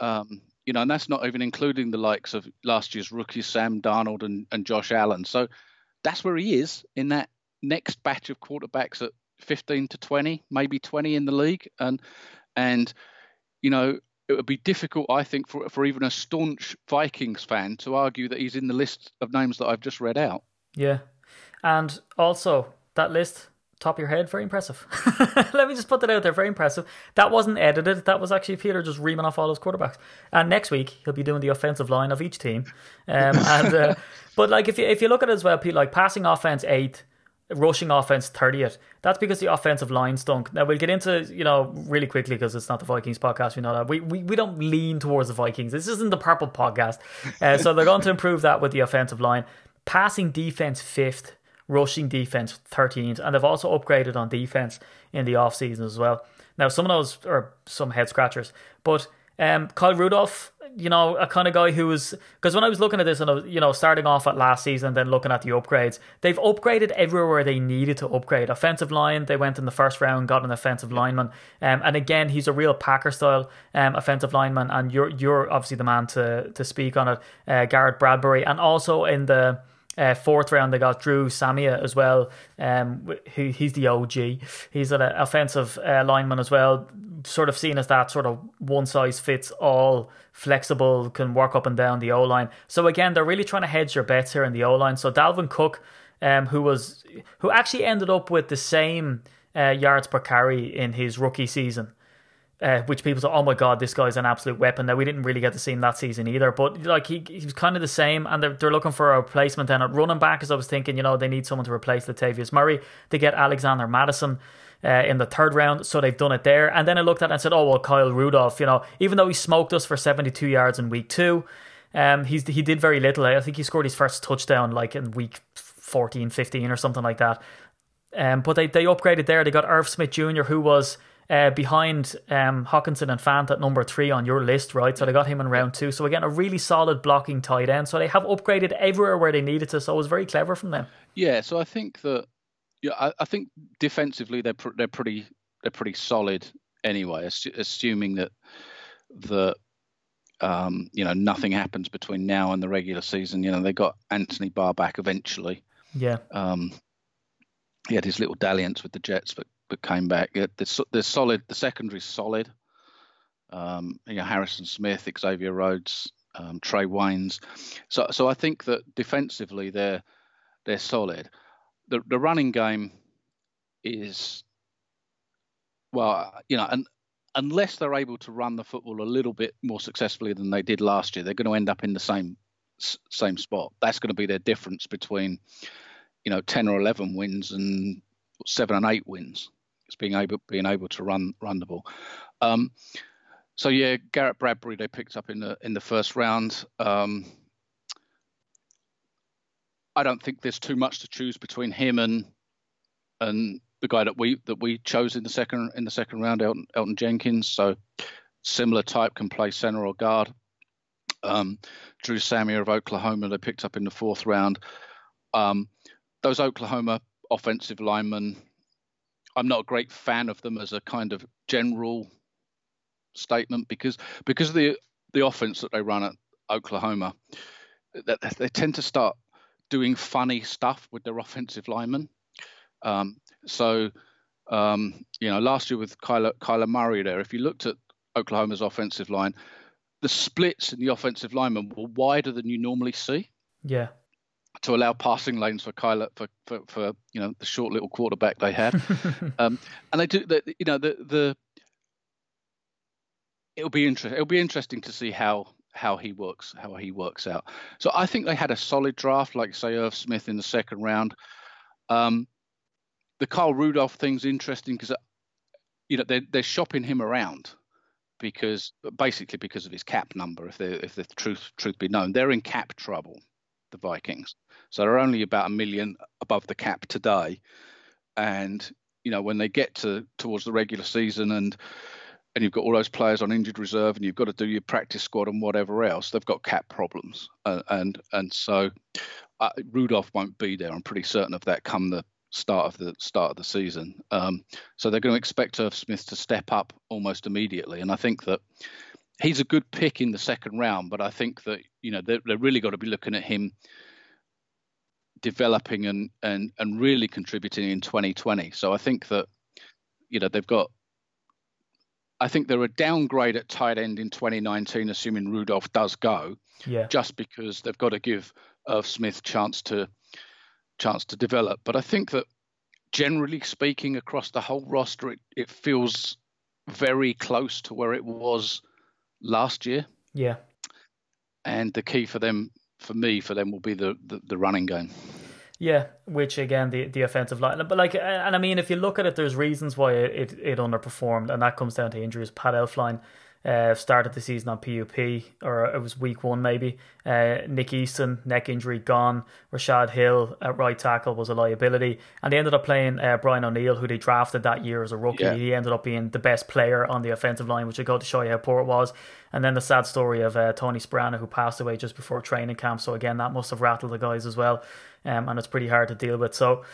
Um, you know, and that's not even including the likes of last year's rookies, Sam Darnold and, and Josh Allen. So that's where he is in that next batch of quarterbacks at 15 to 20, maybe 20 in the league. And, and, you know, it would be difficult, I think, for, for even a staunch Vikings fan to argue that he's in the list of names that I've just read out. Yeah. And also, that list, top of your head, very impressive. Let me just put that out there, very impressive. That wasn't edited. That was actually Peter just reaming off all those quarterbacks. And next week, he'll be doing the offensive line of each team. Um, and uh, But, like, if you, if you look at it as well, Pete, like, passing offense, eighth, rushing offense 30th. That's because the offensive line stunk. Now we'll get into you know really quickly because it's not the Vikings podcast. We know that we, we we don't lean towards the Vikings. This isn't the purple podcast. Uh, so they're going to improve that with the offensive line. Passing defense fifth, rushing defense 13th, and they've also upgraded on defense in the off season as well. Now some of those are some head scratchers, but um, Kyle Rudolph, you know, a kind of guy who was because when I was looking at this and I you know, starting off at last season, then looking at the upgrades, they've upgraded everywhere they needed to upgrade. Offensive line, they went in the first round, got an offensive lineman, um, and again, he's a real Packer style um, offensive lineman, and you're you're obviously the man to to speak on it, uh, Garrett Bradbury, and also in the uh, fourth round, they got Dru Samia as well. Um, who he's the OG. He's an offensive uh, lineman as well. Sort of seen as that sort of one size fits all, flexible, can work up and down the O line. So again, they're really trying to hedge their bets here in the O line. So Dalvin Cook, um, who was who actually ended up with the same uh, yards per carry in his rookie season uh, which people say, oh my god, this guy's an absolute weapon. Now we didn't really get to see him that season either, but like he, he was kind of the same, and they're, they're looking for a replacement. And at running back, as I was thinking, you know, they need someone to replace Latavius Murray. They get Alexander Mattison. Uh, in the third round, so they've done it there. And then I looked at it and said, "Oh well, Kyle Rudolph, you know, even though he smoked us for 72 yards in week two, um, he's he did very little. I think he scored his first touchdown like in week 14, 15 or something like that. Um, but they they upgraded there. They got Irv Smith Jr., who was uh, behind um, Hockenson and Fant at number three on your list, right? So they got him in round two. So again, a really solid blocking tight end. So they have upgraded everywhere where they needed to. So it was very clever from them. Yeah. So I think that yeah, I, I think defensively they're pr- they're pretty they're pretty solid anyway, assuming that the um, you know nothing happens between now and the regular season. You know they got Anthony Barr back eventually. Yeah. Um, he had his little dalliance with the Jets, but came back. They're, solid. The secondary's solid. Um, you know, Harrison Smith, Xavier Rhodes, um, Trae Waynes. So, so I think that defensively they're they're solid. The the running game is well, you know, and unless they're able to run the football a little bit more successfully than they did last year, they're going to end up in the same same spot. That's going to be their difference between, you know, ten or eleven wins and seven and eight wins. It's being able being able to run run the ball. Um, so yeah, Garrett Bradbury they picked up in the in the first round. Um, I don't think there's too much to choose between him and and the guy that we that we chose in the second in the second round, Elton, Elgton Jenkins. So similar type can play center or guard. Um, Dru Samia of Oklahoma they picked up in the fourth round. Um, those Oklahoma offensive linemen. I'm not a great fan of them as a kind of general statement because because of the the offense that they run at Oklahoma, that they tend to start doing funny stuff with their offensive linemen. Um, so um, you know, last year with Kyler, Kyler Murray there, if you looked at Oklahoma's offensive line, the splits in the offensive linemen were wider than you normally see. Yeah to allow passing lanes for Kyler for, for, for you know the short little quarterback they had, um, and they do the, you know the the it'll be interesting it'll be interesting to see how how he works how he works out. So I think they had a solid draft, like say Irv Smith in the second round. Um, the Kyle Rudolph thing's interesting because you know they're they're shopping him around because basically because of his cap number. If they if the truth truth be known, they're in cap trouble, the Vikings. So they're only about a million above the cap today, and you know when they get to towards the regular season and and you've got all those players on injured reserve and you've got to do your practice squad and whatever else, they've got cap problems, uh, and and so uh, Rudolph won't be there. I'm pretty certain of that come the start of the start of the season. Um, so they're going to expect Irv Smith to step up almost immediately, and I think that he's a good pick in the second round. But I think that you know they're, they're really got to be looking at him developing and and and really contributing in 2020. So I think that you know they've got. I think they're a downgrade at tight end in 2019, assuming Rudolph does go. Yeah. Just because they've got to give Irv Smith chance to chance to develop. But I think that generally speaking, across the whole roster, it, it feels very close to where it was last year. Yeah. And the key for them, for me, for them will be the, the, the running game. Yeah, which again the the offensive line, but like, and I mean, if you look at it, there's reasons why it, it, it underperformed, and that comes down to injuries. Pat Elflein uh, started the season on PUP, or it was week one maybe. Uh, Nick Easton, neck injury gone. Rashod Hill at right tackle was a liability. And they ended up playing uh, Brian O'Neill, who they drafted that year as a rookie. Yeah. He ended up being the best player on the offensive line, which I go to show you how poor it was. And then the sad story of uh, Tony Sparano, who passed away just before training camp. So again, that must have rattled the guys as well. Um, and it's pretty hard to deal with. So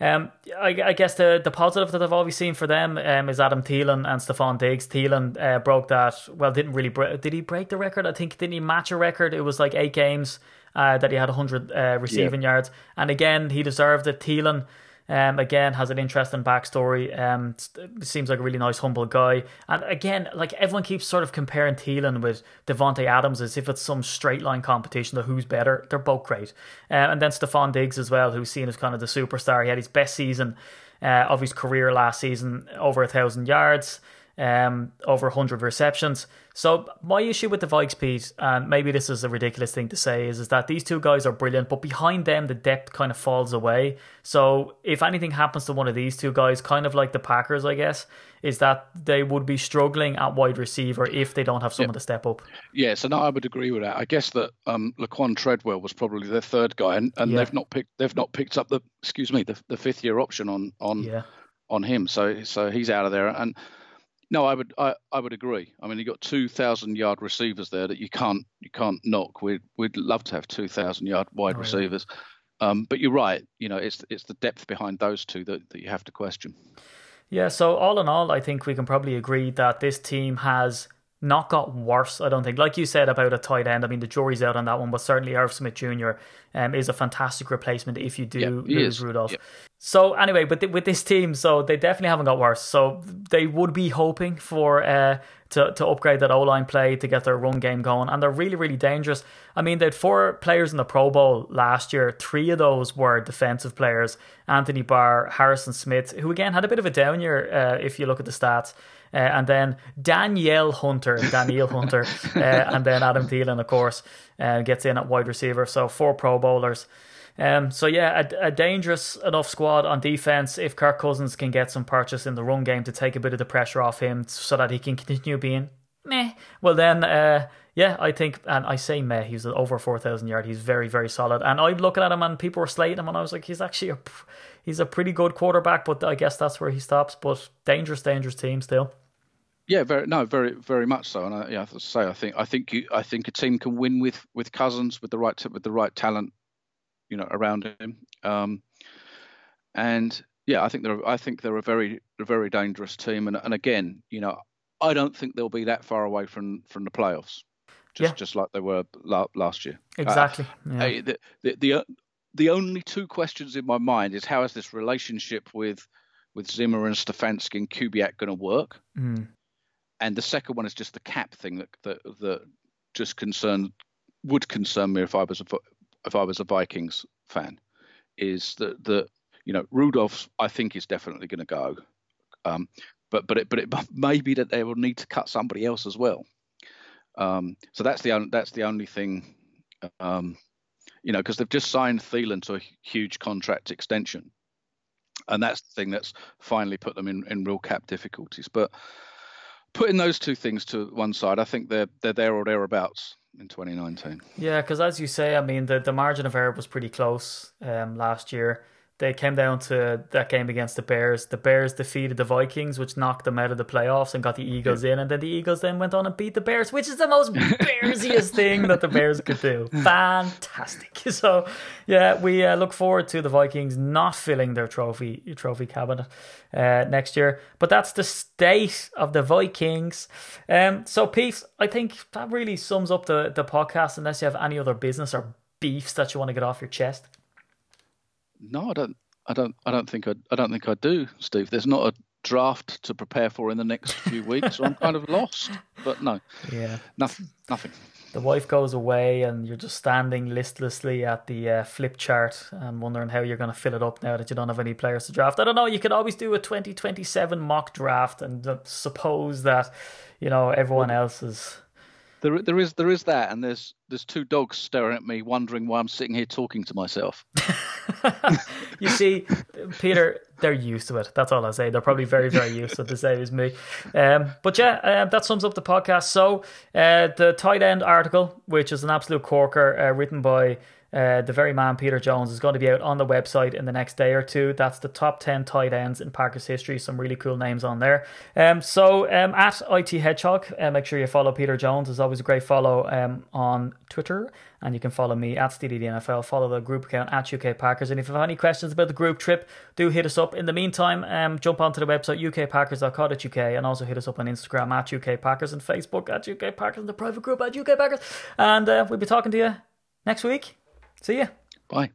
um, I, I, guess the the positive that I've always seen for them um, is Adam Thielen and Stefon Diggs. Thielen uh, broke that. Well, didn't really break. Did he break the record? I think didn't he match a record? It was like eight games uh, that he had 100 uh, receiving yeah. yards. And again, he deserved it. Thielen um, again, has an interesting backstory. Um, seems like a really nice, humble guy. And again, like everyone keeps sort of comparing Thielen with Davante Adams as if it's some straight line competition of who's better. They're both great. Uh, and then Stefon Diggs as well, who's seen as kind of the superstar. He had his best season uh, of his career last season, over a thousand yards um, over 100 receptions. So my issue with the Vikes, Pete, and maybe this is a ridiculous thing to say, is, is that these two guys are brilliant, but behind them the depth kind of falls away. So if anything happens to one of these two guys, kind of like the Packers, I guess, is that they would be struggling at wide receiver if they don't have someone to step up. Yeah, so no, I would agree with that. I guess that um, Laquan Treadwell was probably their third guy, and, and yeah. they've not picked they've not picked up the excuse me the, the fifth year option on on yeah. on him. So so he's out of there and. No, I would I, I would agree. I mean, you have got two thousand yard receivers there that you can't you can't knock. We'd we'd love to have two thousand yard wide oh, receivers, um, but you're right. You know, it's it's the depth behind those two that, that you have to question. Yeah. So all in all, I think we can probably agree that this team has not got worse. I don't think, like you said about a tight end. I mean, the jury's out on that one, but certainly Irv Smith Jr. Um, is a fantastic replacement if you do yeah, lose. Rudolph. Yeah. So anyway, with with this team, so they definitely haven't got worse. So they would be hoping for uh, to to upgrade that O line play to get their run game going, and they're really really dangerous. I mean, they had four players in the Pro Bowl last year. Three of those were defensive players: Anthony Barr, Harrison Smith, who again had a bit of a down year uh, if you look at the stats. Uh, and then Danielle Hunter, Danielle Hunter, uh, and then Adam Thielen, of course, uh, gets in at wide receiver. So four Pro Bowlers. Um, so yeah, a, a, dangerous enough squad on defense if Kirk Cousins can get some purchase in the run game to take a bit of the pressure off him, so that he can continue being meh. Well then, uh, yeah, I think, and I say meh. He's over four thousand yard. He's very very solid. And I'm looking at him, and people were slating him, and I was like, he's actually a he's a pretty good quarterback, but I guess that's where he stops. But dangerous, dangerous team still. Yeah, very no, very very much so. And I, yeah, I say, I think I think you, I think a team can win with with Cousins with the right with the right talent, you know, around him. Um, and yeah, I think they're I think they're a very a very dangerous team. And and again, you know, I don't think they'll be that far away from from the playoffs. Just yeah. just like they were last year. Exactly. Uh, yeah. the, the the the only two questions in my mind is how is this relationship with with Zimmer and Stefanski and Kubiak going to work? Mm. And the second one is just the cap thing that that, that just concern would concern me if I was a if I was a Vikings fan, is that the you know Rudolph I think is definitely going to go, um, but but it but it may be that they will need to cut somebody else as well. Um, so that's the only that's the only thing, um, you know, because they've just signed Thielen to a huge contract extension, and that's the thing that's finally put them in, in real cap difficulties. But putting those two things to one side, I think they're they're there or thereabouts in 2019. Yeah, because as you say, I mean, the, the margin of error was pretty close um, last year. They came down to that game against the Bears. The Bears defeated the Vikings, which knocked them out of the playoffs and got the Eagles in. And then the Eagles then went on and beat the Bears, which is the most Bearsiest thing that the Bears could do. Fantastic. So, yeah, we uh, look forward to the Vikings not filling their trophy trophy cabinet uh, next year. But that's the state of the Vikings. Um, so, Pete, I think that really sums up the, the podcast, unless you have any other business or beefs that you want to get off your chest. No, I don't. I don't. I don't think I. I don't think I do, Steve. There's not a draft to prepare for in the next few weeks, so I'm kind of lost. But no, yeah, nothing. Nothing. The wife goes away, and you're just standing listlessly at the uh, flip chart and wondering how you're going to fill it up now that you don't have any players to draft. I don't know. You could always do a 2027 mock draft and uh, suppose that you know everyone else is there, there is there is that, and there's there's two dogs staring at me, wondering why I'm sitting here talking to myself. you see, Peter, they're used to it. That's all I say. They're probably very very used to the same as me. Um, but yeah, uh, that sums up the podcast. So uh, the tight end article, which is an absolute corker, uh, written by. Uh, the very man Peter Jones is going to be out on the website in the next day or two. That's the top 10 tight ends in Packers history. Some really cool names on there. Um, so um, at IT Hedgehog, uh, make sure you follow Peter Jones. There's always a great follow um, on Twitter. And you can follow me at NFL. Follow the group account at UK Packers. And if you have any questions about the group trip, do hit us up. In the meantime, um, jump onto the website ukpackers.co.uk and also hit us up on Instagram at UK Packers and Facebook at UK Packers and the private group at UK Packers. And uh, we'll be talking to you next week. See ya. Bye.